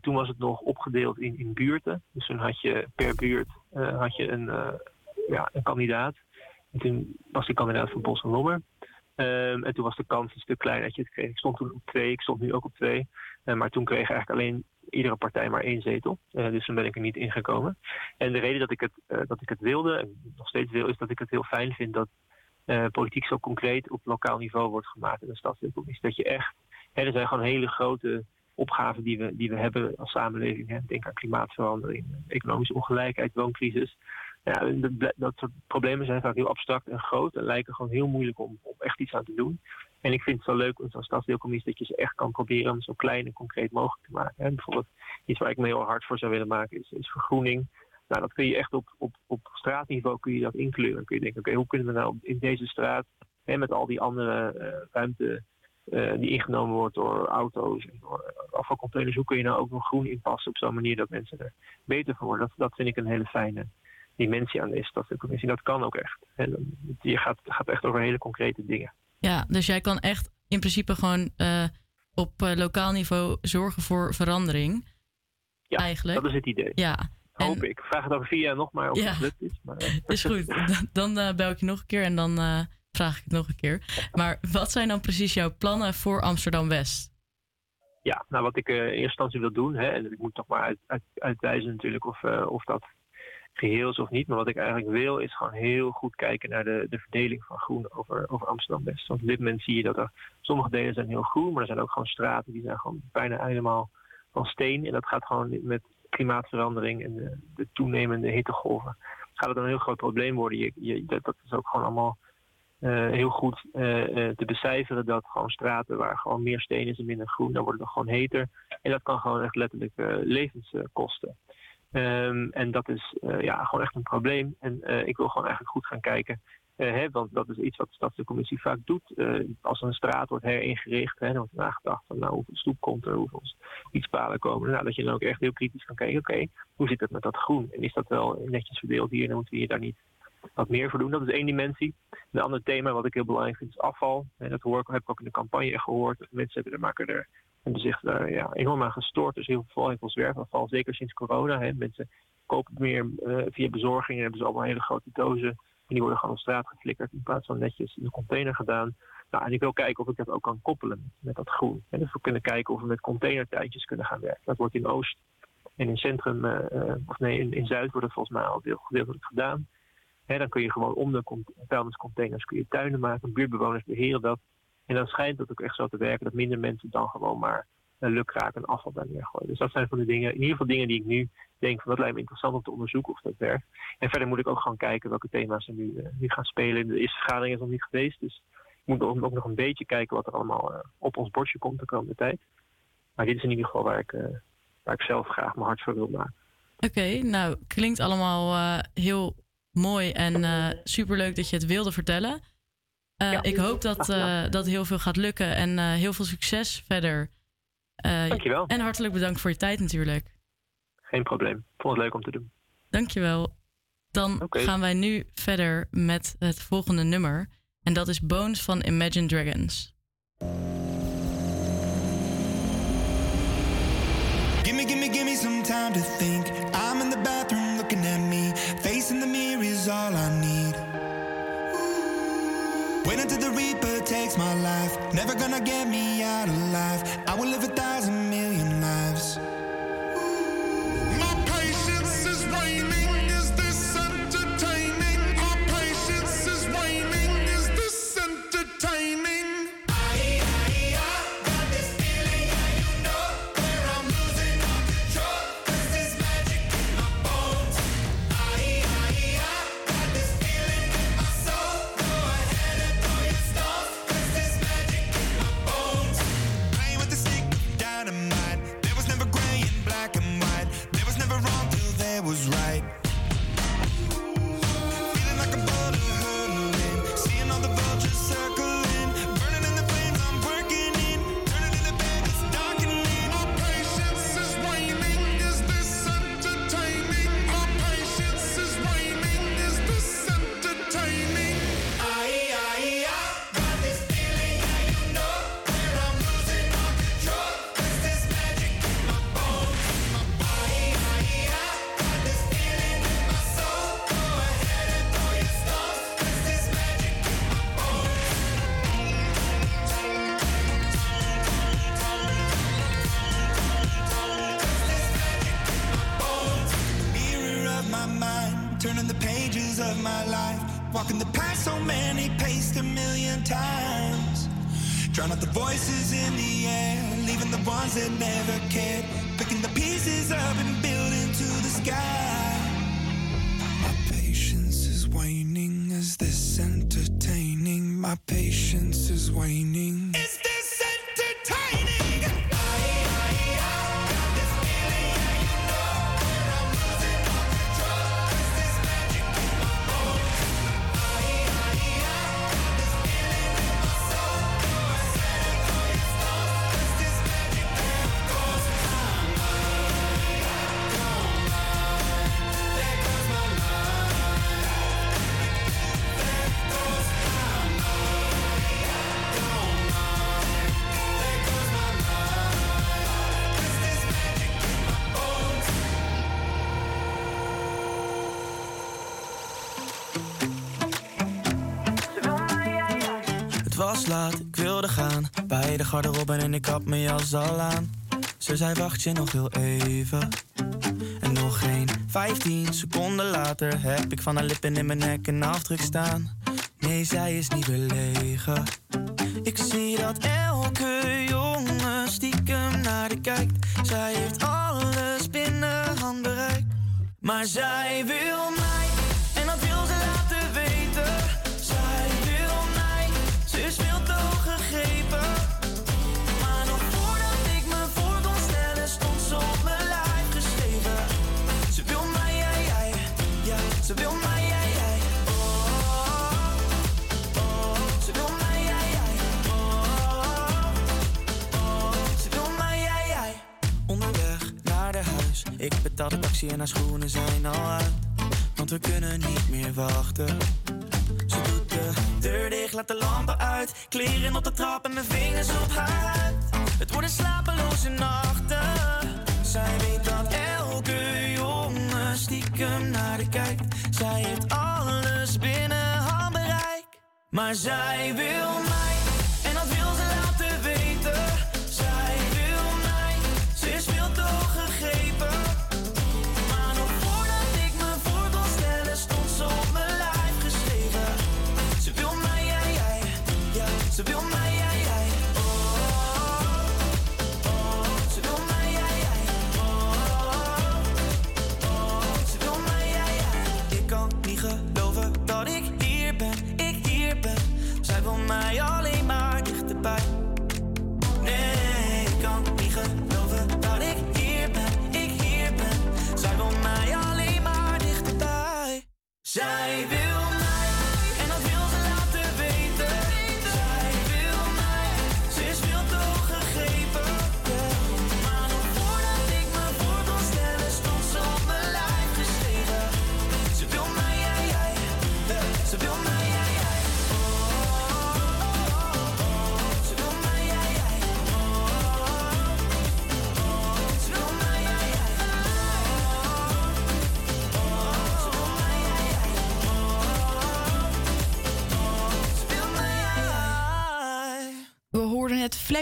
[SPEAKER 31] toen was het nog opgedeeld in, in buurten. Dus toen had je per buurt had je een, ja, een kandidaat. En toen was die kandidaat van Bos en Lommer. Um, en toen was de kans een stuk kleiner dat je het kreeg. Ik stond toen op twee, ik stond nu ook op twee. Uh, maar toen kreeg eigenlijk alleen iedere partij maar één zetel. Uh, dus toen ben ik er niet ingekomen. En de reden dat ik het, uh, dat ik het wilde, en nog steeds wil, is dat ik het heel fijn vind dat politiek zo concreet op lokaal niveau wordt gemaakt in de stadsdeelcommissie. Dat je echt, hè, er zijn gewoon hele grote opgaven die we, die we hebben als samenleving. Hè. Denk aan klimaatverandering, economische ongelijkheid, wooncrisis ja, dat, soort problemen zijn vaak heel abstract en groot en lijken gewoon heel moeilijk om, echt iets aan te doen. En ik vind het zo leuk zo'n stadsdeelcommissie dat je ze echt kan proberen om zo klein en concreet mogelijk te maken. En bijvoorbeeld iets waar ik me heel hard voor zou willen maken is, is vergroening. Nou, dat kun je echt op, op, op straatniveau kun je dat inkleuren. Kun je denken, oké, hoe kunnen we nou in deze straat hè, met al die andere eh, ruimte eh, die ingenomen wordt door auto's en door afvalcontainers, hoe kun je nou ook nog groen inpassen op zo'n manier dat mensen er beter van worden? Dat, dat vind ik een hele fijne dimensie aan deze stadscommissie. Dat kan ook echt. En je gaat, gaat echt over hele concrete dingen.
[SPEAKER 11] Ja, dus jij kan echt in principe gewoon eh, op eh, lokaal niveau zorgen voor verandering.
[SPEAKER 31] Ja,
[SPEAKER 11] eigenlijk.
[SPEAKER 31] dat is het idee.
[SPEAKER 11] Ja,
[SPEAKER 31] Hoop ik. Vraag het over vier jaar nog maar of
[SPEAKER 11] Ja.
[SPEAKER 31] het gelukt is. Maar,
[SPEAKER 11] is goed. Dan, dan eh, bel ik je nog een keer en dan vraag ik het nog een keer. Maar wat zijn dan precies jouw plannen voor Amsterdam West?
[SPEAKER 31] Ja, nou wat ik in eerste instantie wil doen, hè, en ik moet toch maar uit, uit, uitwijzen natuurlijk of, of dat geheel is of niet. Maar wat ik eigenlijk wil is gewoon heel goed kijken naar de, de verdeling van groen over, over Amsterdam West. Want op dit moment zie je dat er sommige delen zijn heel groen, maar er zijn ook gewoon straten die zijn gewoon bijna helemaal van steen. En dat gaat gewoon met klimaatverandering en de, de toenemende hittegolven. Gaat het een heel groot probleem worden. Je, je, dat, is ook gewoon allemaal eh, heel goed eh, eh, te becijferen dat gewoon straten waar gewoon meer steen is en minder groen, dan wordt het gewoon heter. En dat kan gewoon echt letterlijk levens kosten. Ehm, en dat is eh, ja, gewoon echt een probleem. En eh, ik wil gewoon eigenlijk goed gaan kijken. eh, hè, want dat is iets wat de Stadscommissie vaak doet. Als een straat wordt heringericht, hè, dan wordt nagedacht van nou, hoeveel stoep komt er, hoeveel fietspalen komen. Nou, dat je dan ook echt heel kritisch kan kijken, oké, hoe zit het met dat groen? En is dat wel netjes verdeeld hier? Dan moeten we hier daar niet wat meer voor doen. Dat is één dimensie. Een ander thema wat ik heel belangrijk vind is afval. En dat hoor ik, heb ik ook in de campagne gehoord. Mensen hebben er, maken er, hebben zich daar ja, enorm aan gestoord. Dus heel veel, heel veel zwerfafval, zeker sinds corona. Hè. Mensen kopen meer eh, via bezorging en hebben ze allemaal hele grote dozen. En die worden gewoon op straat geflikkerd in plaats van netjes in de container gedaan. Nou, en ik wil kijken of ik dat ook kan koppelen met dat groen. En dus we kunnen kijken of we met containertuintjes kunnen gaan werken. Dat wordt in Oost en in Centrum, eh, eh, of nee, in, in Zuid wordt volgens mij al deel, gedeeltelijk gedaan. Hè, dan kun je gewoon om de con- vuilniscontainers kun je tuinen maken. Buurtbewoners beheren dat. En dan schijnt het ook echt zo te werken dat minder mensen dan gewoon maar uh, lukraak en afval daar neergooien. Dus dat zijn van de dingen, in ieder geval dingen die ik nu denk van dat lijkt me interessant om te onderzoeken of dat werkt. En verder moet ik ook gewoon kijken welke thema's er nu, eh, nu gaan spelen. De eerste vergadering is nog niet geweest, dus ik moet ook, nog een beetje kijken wat er allemaal eh, op ons bordje komt de komende tijd. Maar dit is in ieder geval waar ik, eh, zelf graag mijn hart voor wil maken.
[SPEAKER 11] Oké, nou klinkt allemaal heel mooi en superleuk dat je het wilde vertellen. Eh, Ik hoop dat, eh, dat heel veel gaat lukken en eh, heel veel succes verder. Eh,
[SPEAKER 31] Dankjewel.
[SPEAKER 11] En hartelijk bedankt voor je tijd natuurlijk.
[SPEAKER 31] Geen probleem. Ik vond het leuk om te doen.
[SPEAKER 11] Dankjewel. Dan gaan wij nu verder met het volgende nummer. En dat is Bones van Imagine Dragons.
[SPEAKER 21] Gimme, gimme, gimme some time to think. I'm in the bathroom looking at me. Facing the mirror is all I need. Reaper takes my life. Never gonna get me out alive. I will live a thousand million lives.
[SPEAKER 32] Garderobe en ik had mijn jas al aan. Ze zei wacht je nog heel even. En nog geen 15 seconden later heb ik van haar lippen in mijn nek een afdruk staan. Nee, zij is niet belegen. Ik zie dat elke jongen stiekem naar de kijkt. Zij heeft alles binnen handbereik. Maar zij wil betaal de taxi en haar schoenen zijn al uit. Want we kunnen niet meer wachten. Ze doet de deur dicht, laat de lampen uit. Kleren op de trap en mijn vingers op haar huid. Het worden slapeloze nachten. Zij weet dat elke jongen stiekem naar de kijkt. Zij heeft alles binnen handbereik. Maar zij wil mij,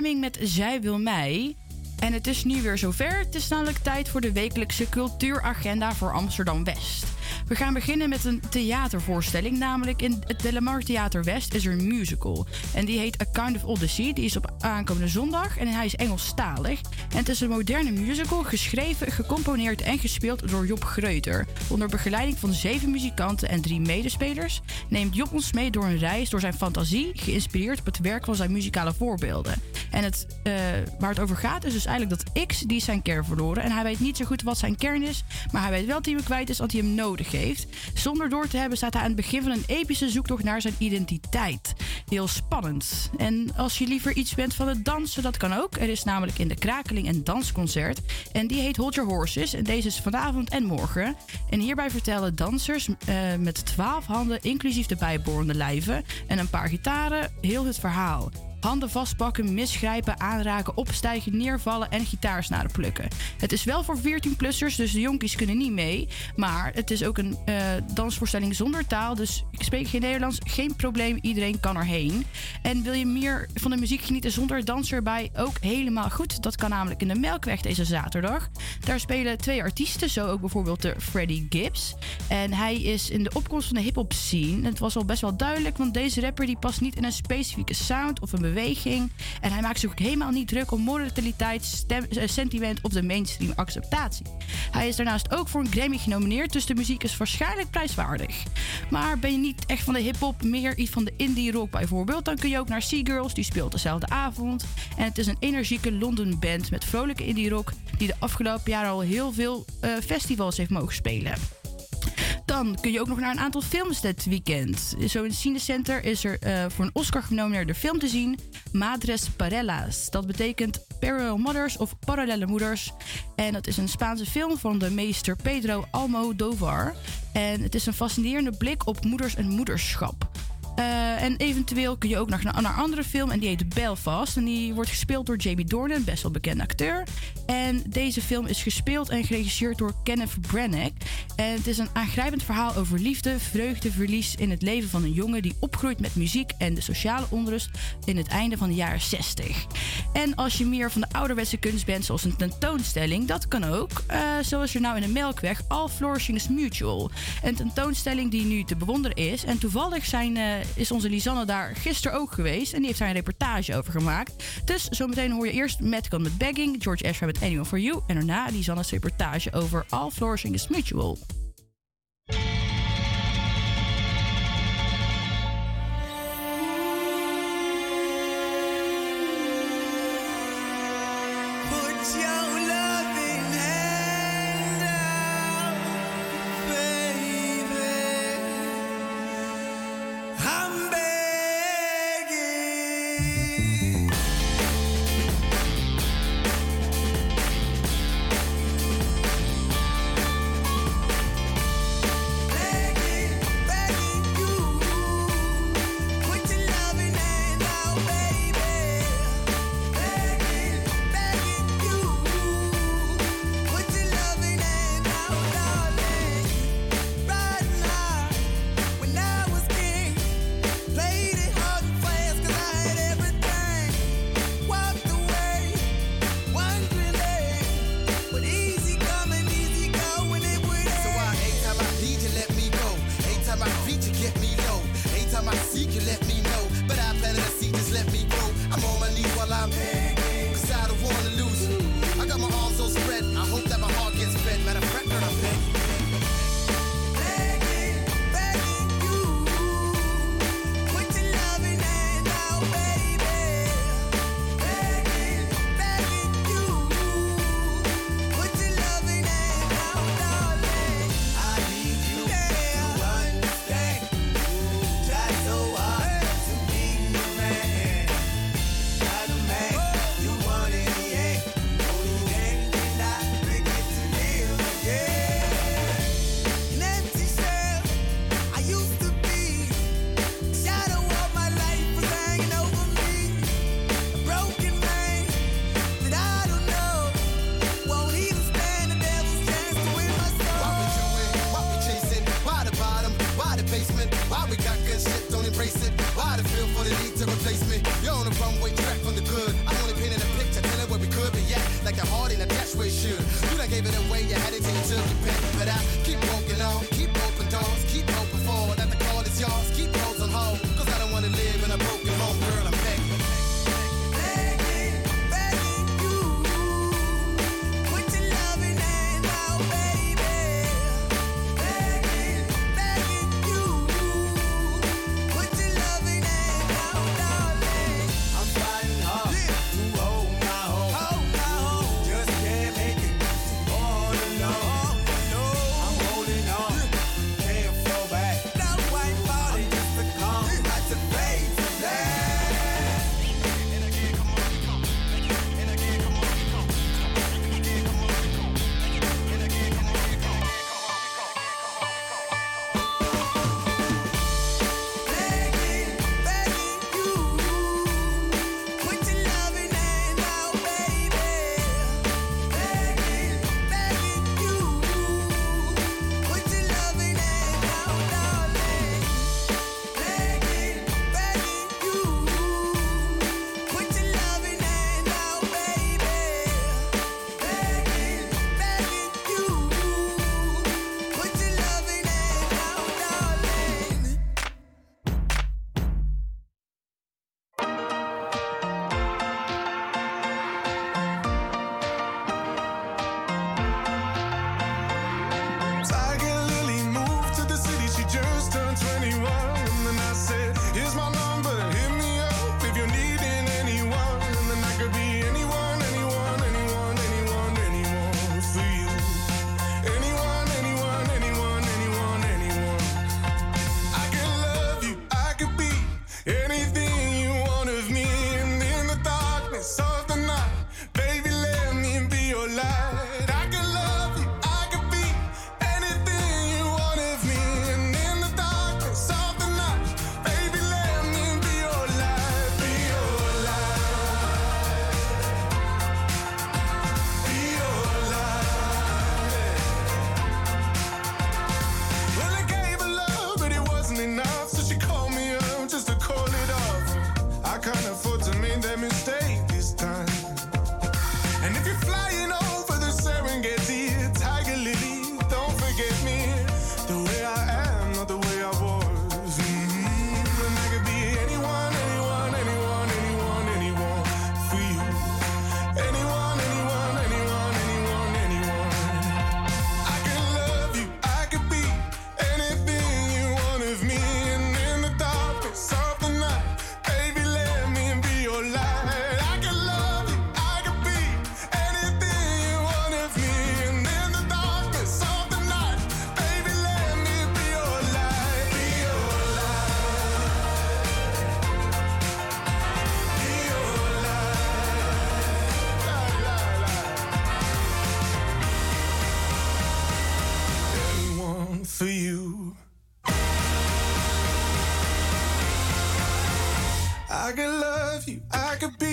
[SPEAKER 33] met Zij wil mij. En het is nu weer zover. Het is namelijk tijd voor de wekelijkse cultuuragenda voor Amsterdam West. We gaan beginnen met een theatervoorstelling. Namelijk in het Delamar Theater West is er een musical. En die heet A Kind of Odyssey. Die is op aankomende zondag en hij is Engelstalig. En het is een moderne musical, geschreven, gecomponeerd en gespeeld door Job Greuter. Onder begeleiding van zeven muzikanten en drie medespelers neemt Job ons mee door een reis door zijn fantasie, geïnspireerd op het werk van zijn muzikale voorbeelden. En het, eh, waar het over gaat is dus eigenlijk dat X, die zijn kern verloren. En hij weet niet zo goed wat zijn kern is, maar hij weet wel dat hij hem kwijt is als hij hem nodig heeft. Zonder door te hebben staat hij aan het begin van een epische zoektocht naar zijn identiteit. Heel spannend. En als je liever iets bent van het dansen, dat kan ook. Er is namelijk in de Krakeling een dansconcert. En die heet Hold Your Horses. En deze is vanavond en morgen. En hierbij vertellen dansers eh, met twaalf handen, inclusief de bijbehorende lijven, en een paar gitaren, heel het verhaal. Handen vastpakken, misgrijpen, aanraken, opstijgen, neervallen en gitaarsnaren plukken. Het is wel voor 14-plussers, dus de jonkies kunnen niet mee. Maar het is ook een eh, dansvoorstelling zonder taal. Dus ik spreek geen Nederlands, geen probleem, iedereen kan erheen. En wil je meer van de muziek genieten zonder dans erbij? Ook helemaal goed. Dat kan namelijk in de Melkweg deze zaterdag. Daar spelen twee artiesten, zo ook bijvoorbeeld de Freddie Gibbs. En hij is in de opkomst van de hip-hop scene. Het was al best wel duidelijk, want deze rapper die past niet in een specifieke sound of een beweging. En hij maakt zich ook helemaal niet druk om moraliteit, stem, eh, sentiment of de mainstream acceptatie. Hij is daarnaast ook voor een Grammy genomineerd, dus de muziek is waarschijnlijk prijswaardig. Maar ben je niet echt van de hip-hop, meer iets van de indie rock bijvoorbeeld, dan kun je ook naar Seagirls, die speelt dezelfde avond. En het is een energieke London band met vrolijke indie rock, die de afgelopen jaren al heel veel eh, festivals heeft mogen spelen. Dan kun je ook nog naar een aantal films dit weekend. Zo in het Cinecenter is er eh, voor een Oscar genomineerde film te zien. Madres Parellas. Dat betekent Parallel Mothers of Parallele Moeders. En dat is een Spaanse film van de meester Pedro Almodovar. En het is een fascinerende blik op moeders en moederschap.
[SPEAKER 32] Eh, en eventueel kun je ook nog naar, naar een andere film. En die heet Belfast. En die wordt gespeeld door Jamie Dornan, best wel bekende acteur. En deze film is gespeeld en geregisseerd door Kenneth Branagh. En het is een aangrijpend verhaal over liefde, vreugde, verlies in het leven van een jongen die opgroeit met muziek en de sociale onrust in het einde van de jaren 60. En als je meer van de ouderwetse kunst bent, zoals een tentoonstelling, dat kan ook. Uh, zoals er nou in de Melkweg, All Flourishing is Mutual. Een tentoonstelling die nu te bewonderen is. En toevallig zijn eh, is onze Lisanne daar gisteren ook geweest. En die heeft daar een reportage over gemaakt. Dus zometeen hoor je eerst Madcon met Begging, George Ezra met Anyone For You. En daarna Lisanne's reportage over All Flourishing is Mutual.
[SPEAKER 34] I
[SPEAKER 35] could
[SPEAKER 21] love you, I could be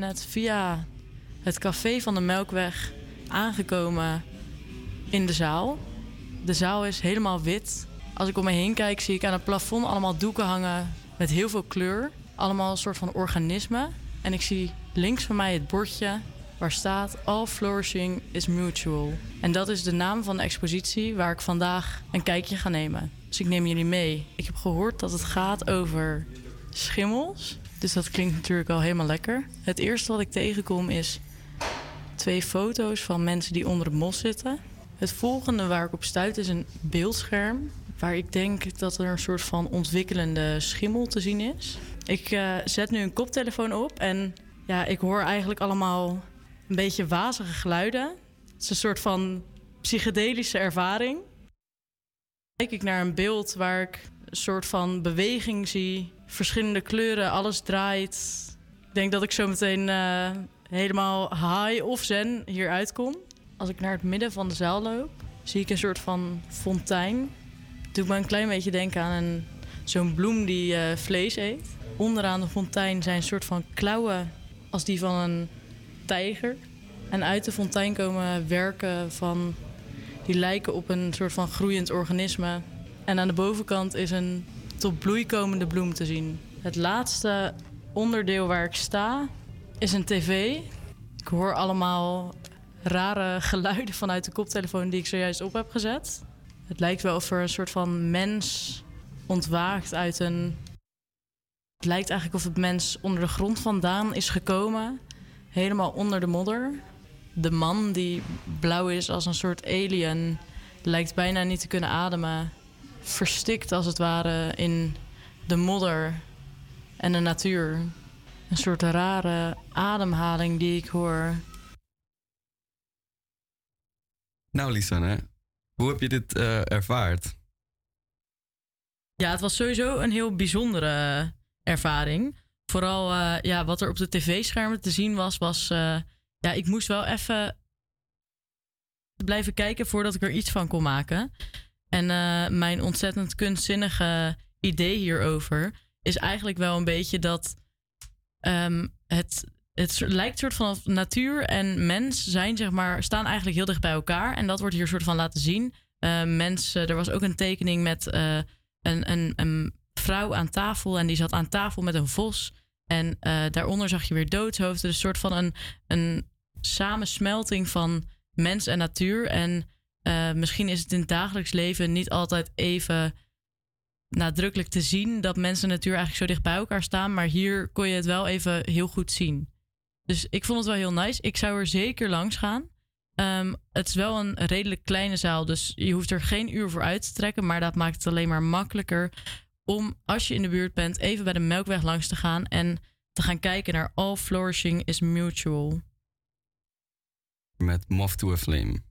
[SPEAKER 11] net via het café van de Melkweg aangekomen in de zaal. De zaal is helemaal wit. Als ik om me heen kijk, zie ik aan het plafond allemaal doeken hangen met heel veel kleur. Allemaal een soort van organismen. En ik zie links van mij het bordje waar staat All Flourishing is Mutual. En dat is de naam van de expositie waar ik vandaag een kijkje ga nemen. Dus ik neem jullie mee. Ik heb gehoord dat het gaat over schimmels. Dus dat klinkt natuurlijk al helemaal lekker. Het eerste wat ik tegenkom is twee foto's van mensen die onder het mos zitten. Het volgende waar ik op stuit is een beeldscherm. Waar ik denk dat er een soort van ontwikkelende schimmel te zien is. Ik eh, zet nu een koptelefoon op en ja, ik hoor eigenlijk allemaal een beetje wazige geluiden. Het is een soort van psychedelische ervaring. Kijk ik naar een beeld waar ik een soort van beweging zie, verschillende kleuren, alles draait. Ik denk dat ik zo meteen eh, helemaal high of zen hier uitkom. Als ik naar het midden van de zaal loop, zie ik een soort van fontein. Doet me een klein beetje denken aan zo'n bloem die eh, vlees eet. Onderaan de fontein zijn een soort van klauwen als die van een tijger. En uit de fontein komen werken van die lijken op een soort van groeiend organisme. En aan de bovenkant is een tot bloei komende bloem te zien. Het laatste onderdeel waar ik sta is een tv. Ik hoor allemaal rare geluiden vanuit de koptelefoon die ik zojuist op heb gezet. Het lijkt wel of er een soort van mens ontwaakt uit een. Het lijkt eigenlijk of het mens onder de grond vandaan is gekomen, helemaal onder de modder. De man die blauw is als een soort alien, lijkt bijna niet te kunnen ademen. Verstikt als het ware in de modder en de natuur. Een soort rare ademhaling die ik hoor.
[SPEAKER 19] Nou, Lisanne, hoe heb je dit eh, ervaard?
[SPEAKER 11] Ja, het was sowieso een heel bijzondere ervaring. Vooral eh, ja, wat er op de tv-schermen te zien was, was... eh, ja, ik moest wel even blijven kijken voordat ik er iets van kon maken. En eh, mijn ontzettend kunstzinnige idee hierover is eigenlijk wel een beetje dat ehm, het, het lijkt soort van natuur en mens zijn, zeg maar, staan eigenlijk heel dicht bij elkaar. En dat wordt hier soort van laten zien. Eh, mensen, er was ook een tekening met eh, een, een, een vrouw aan tafel en die zat aan tafel met een vos. En eh, daaronder zag je weer doodshoofden. Dus een soort van een, een samensmelting van mens en natuur. En eh, misschien is het in het dagelijks leven niet altijd even nadrukkelijk te zien dat mensen en natuur eigenlijk zo dicht bij elkaar staan. Maar hier kon je het wel even heel goed zien. Dus ik vond het wel heel nice. Ik zou er zeker langs gaan. Ehm, het is wel een redelijk kleine zaal, dus je hoeft er geen uur voor uit te trekken. Maar dat maakt het alleen maar makkelijker om, als je in de buurt bent, even bij de Melkweg langs te gaan en te gaan kijken naar All Flourishing is Mutual.
[SPEAKER 19] Met Moth to a Flame.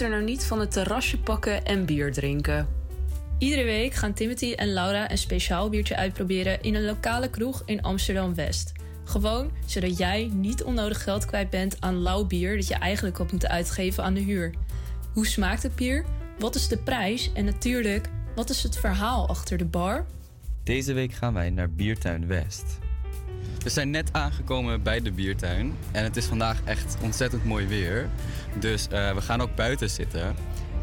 [SPEAKER 6] Er nou niet van het terrasje pakken en bier drinken? Iedere week gaan Timothy en Laura een speciaal biertje uitproberen in een lokale kroeg in Amsterdam West. Gewoon zodat jij niet onnodig geld kwijt bent aan lauw bier dat je eigenlijk had moeten uitgeven aan de huur. Hoe smaakt het bier? Wat is de prijs? En natuurlijk, wat is het verhaal achter de bar?
[SPEAKER 36] Deze week gaan wij naar Biertuin West. We zijn net aangekomen bij de biertuin en het is vandaag echt ontzettend mooi weer. Dus eh, we gaan ook buiten zitten.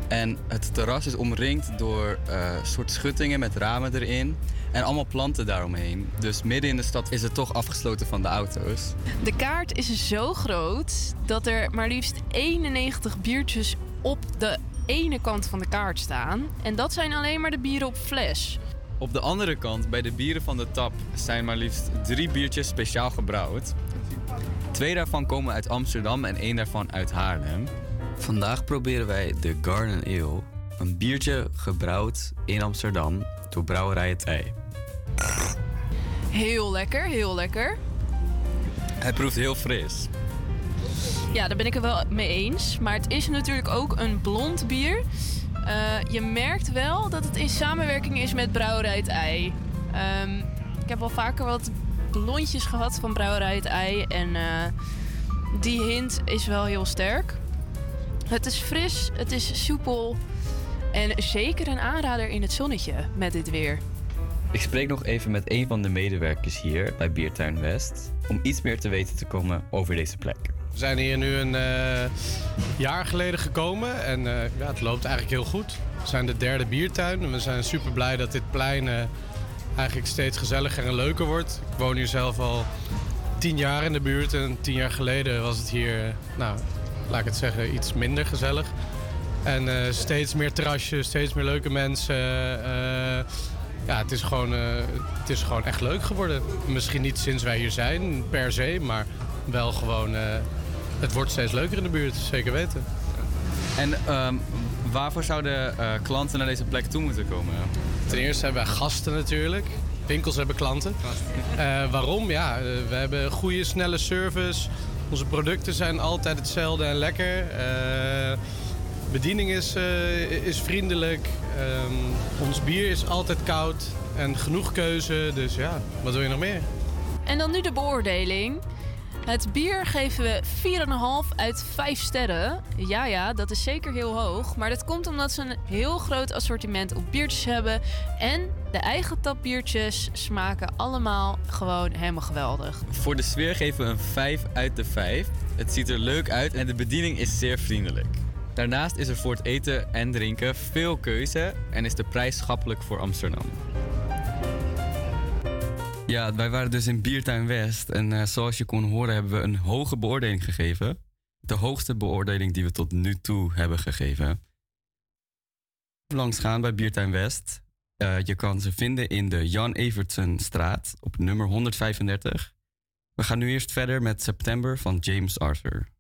[SPEAKER 36] En het terras is omringd door eh, soort schuttingen met ramen erin en allemaal planten daaromheen. Dus midden in de stad is het toch afgesloten van de auto's.
[SPEAKER 6] De kaart is zo groot dat er maar liefst 91 biertjes op de ene kant van de kaart staan. En dat zijn alleen maar de bieren op fles.
[SPEAKER 36] Op de andere kant, bij de bieren van de tap, zijn maar liefst drie biertjes speciaal gebrouwd. Twee daarvan komen uit Amsterdam en één daarvan uit Haarlem. Vandaag proberen wij de Garden Ale, een biertje gebrouwd in Amsterdam door Brouwerij Het Ei.
[SPEAKER 6] Heel lekker, heel lekker.
[SPEAKER 36] Hij proeft heel fris.
[SPEAKER 6] Ja, daar ben ik het wel mee eens. Maar het is natuurlijk ook een blond bier. Eh, je merkt wel dat het in samenwerking is met Brouwerij Ei. Ehm, ik heb wel vaker wat blondjes gehad van Brouwerij Ei. En eh, die hint is wel heel sterk. Het is fris, het is soepel. En zeker een aanrader in het zonnetje met dit weer.
[SPEAKER 36] Ik spreek nog even met een van de medewerkers hier bij Biertuin West om iets meer te weten te komen over deze plek.
[SPEAKER 37] We zijn hier nu een eh, jaar geleden gekomen en eh, ja, het loopt eigenlijk heel goed. We zijn de derde biertuin en we zijn super blij dat dit plein eh, eigenlijk steeds gezelliger en leuker wordt. Ik woon hier zelf al tien jaar in de buurt en tien jaar geleden was het hier, nou, laat ik het zeggen, iets minder gezellig. En steeds meer terrasjes, steeds meer leuke mensen. ja, het is, gewoon, het is gewoon echt leuk geworden. Misschien niet sinds wij hier zijn, per se, maar wel gewoon... het wordt steeds leuker in de buurt, zeker weten.
[SPEAKER 36] En ehm, waarvoor zouden eh, klanten naar deze plek toe moeten komen?
[SPEAKER 37] Ten eerste hebben wij gasten natuurlijk. Winkels hebben klanten. Eh, waarom? Ja, eh, we hebben goede, snelle service. Onze producten zijn altijd hetzelfde en lekker. Eh, bediening is, eh, is vriendelijk. Ehm, ons bier is altijd koud en genoeg keuze. Dus ja, wat wil je nog meer?
[SPEAKER 6] En dan nu de beoordeling. Het bier geven we 4,5 uit 5 sterren. Ja, ja, dat is zeker heel hoog. Maar dat komt omdat ze een heel groot assortiment op biertjes hebben. En de eigen tapbiertjes smaken allemaal gewoon helemaal geweldig.
[SPEAKER 36] Voor de sfeer geven we een 5 uit de 5. Het ziet er leuk uit en de bediening is zeer vriendelijk. Daarnaast is er voor het eten en drinken veel keuze en is de prijs schappelijk voor Amsterdam.
[SPEAKER 21] Ja, wij waren dus in Biertuin West. En eh, zoals je kon horen hebben we een hoge beoordeling gegeven. De hoogste beoordeling die we tot nu toe hebben gegeven. Langs gaan bij Biertuin West. Eh, je kan ze vinden in de Jan Evertsenstraat op nummer 135. We gaan nu eerst verder met September van James Arthur.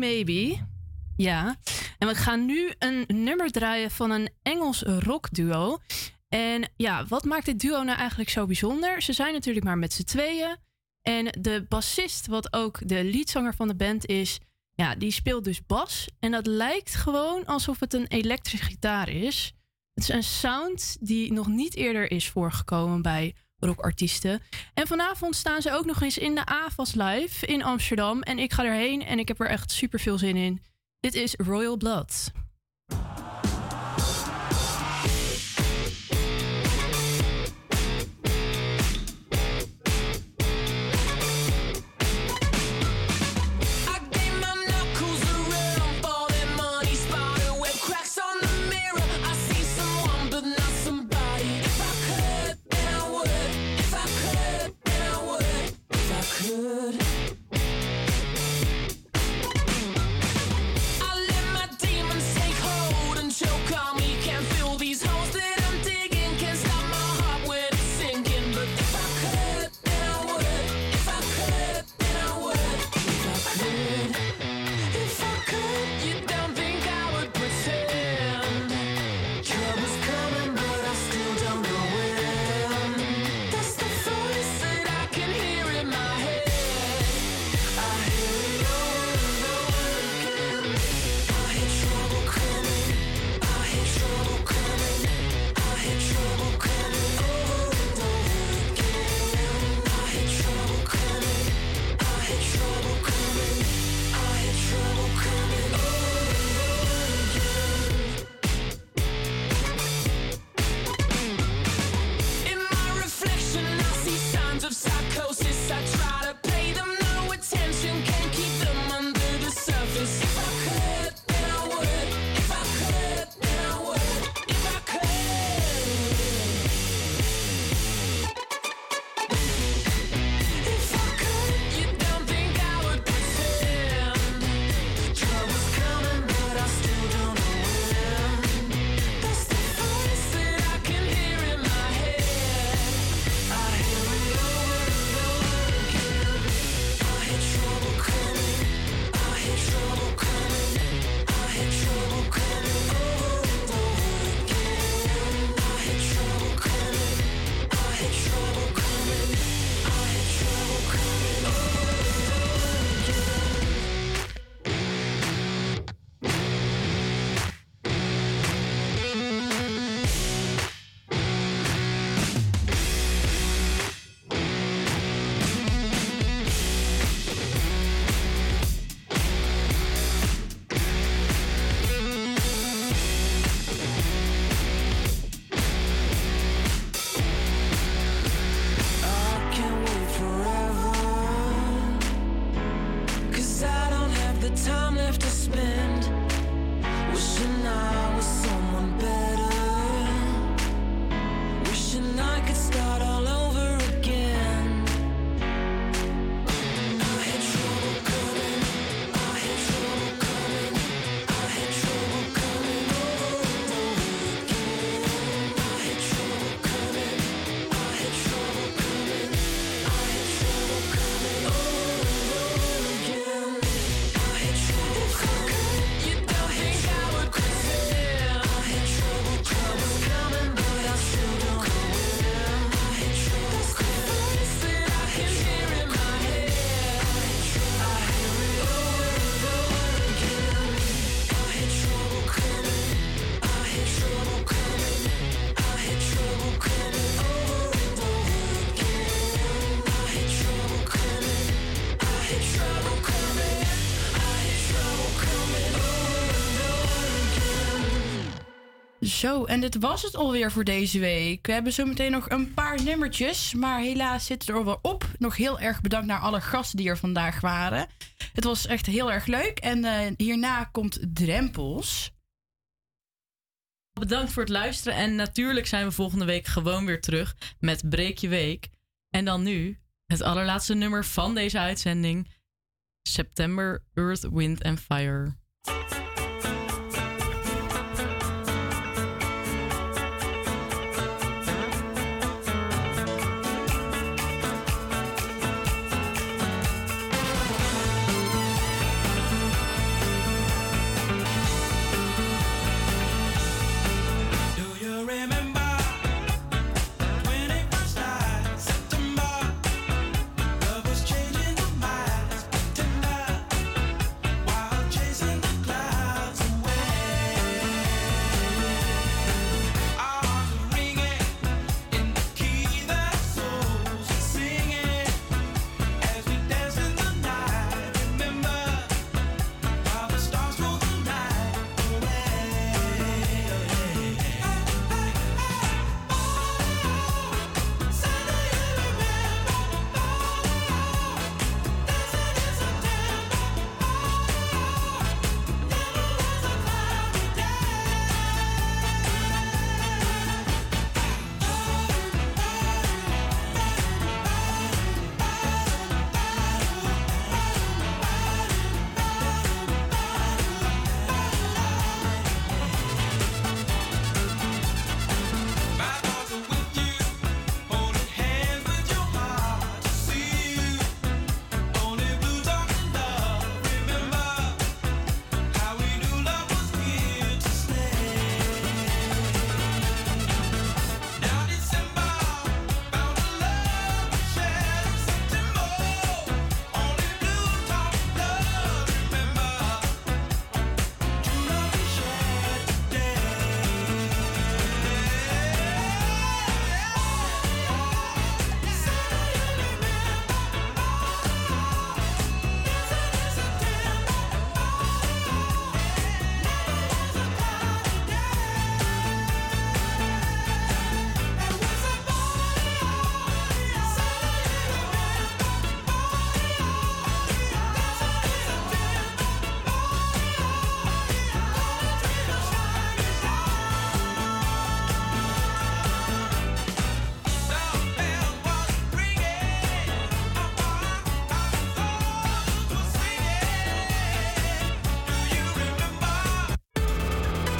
[SPEAKER 38] Maybe.
[SPEAKER 6] Ja. En we gaan nu een nummer draaien van een Engels rockduo. En ja, wat maakt dit duo nou eigenlijk zo bijzonder? Ze zijn natuurlijk maar met z'n tweeën. En de bassist, wat ook de liedzanger van de band is, ja, die speelt dus bas. En dat lijkt gewoon alsof het een elektrische gitaar is. Het is een sound die nog niet eerder is voorgekomen bij rockartiesten. En vanavond staan ze ook nog eens in de AFAS Live in Amsterdam. En ik ga erheen en ik heb er echt super veel zin in. Dit is Royal Blood.
[SPEAKER 33] Zo, en dit was het alweer voor deze week. We hebben zometeen nog een paar nummertjes, maar helaas zit er alweer op. Nog heel erg bedankt naar alle gasten die er vandaag waren. Het was echt heel erg leuk. En eh, hierna komt Drempels.
[SPEAKER 11] Bedankt voor het luisteren. En natuurlijk zijn we volgende week gewoon weer terug met Breek je Week. En dan nu het allerlaatste nummer van deze uitzending. September, Earth, Wind and Fire.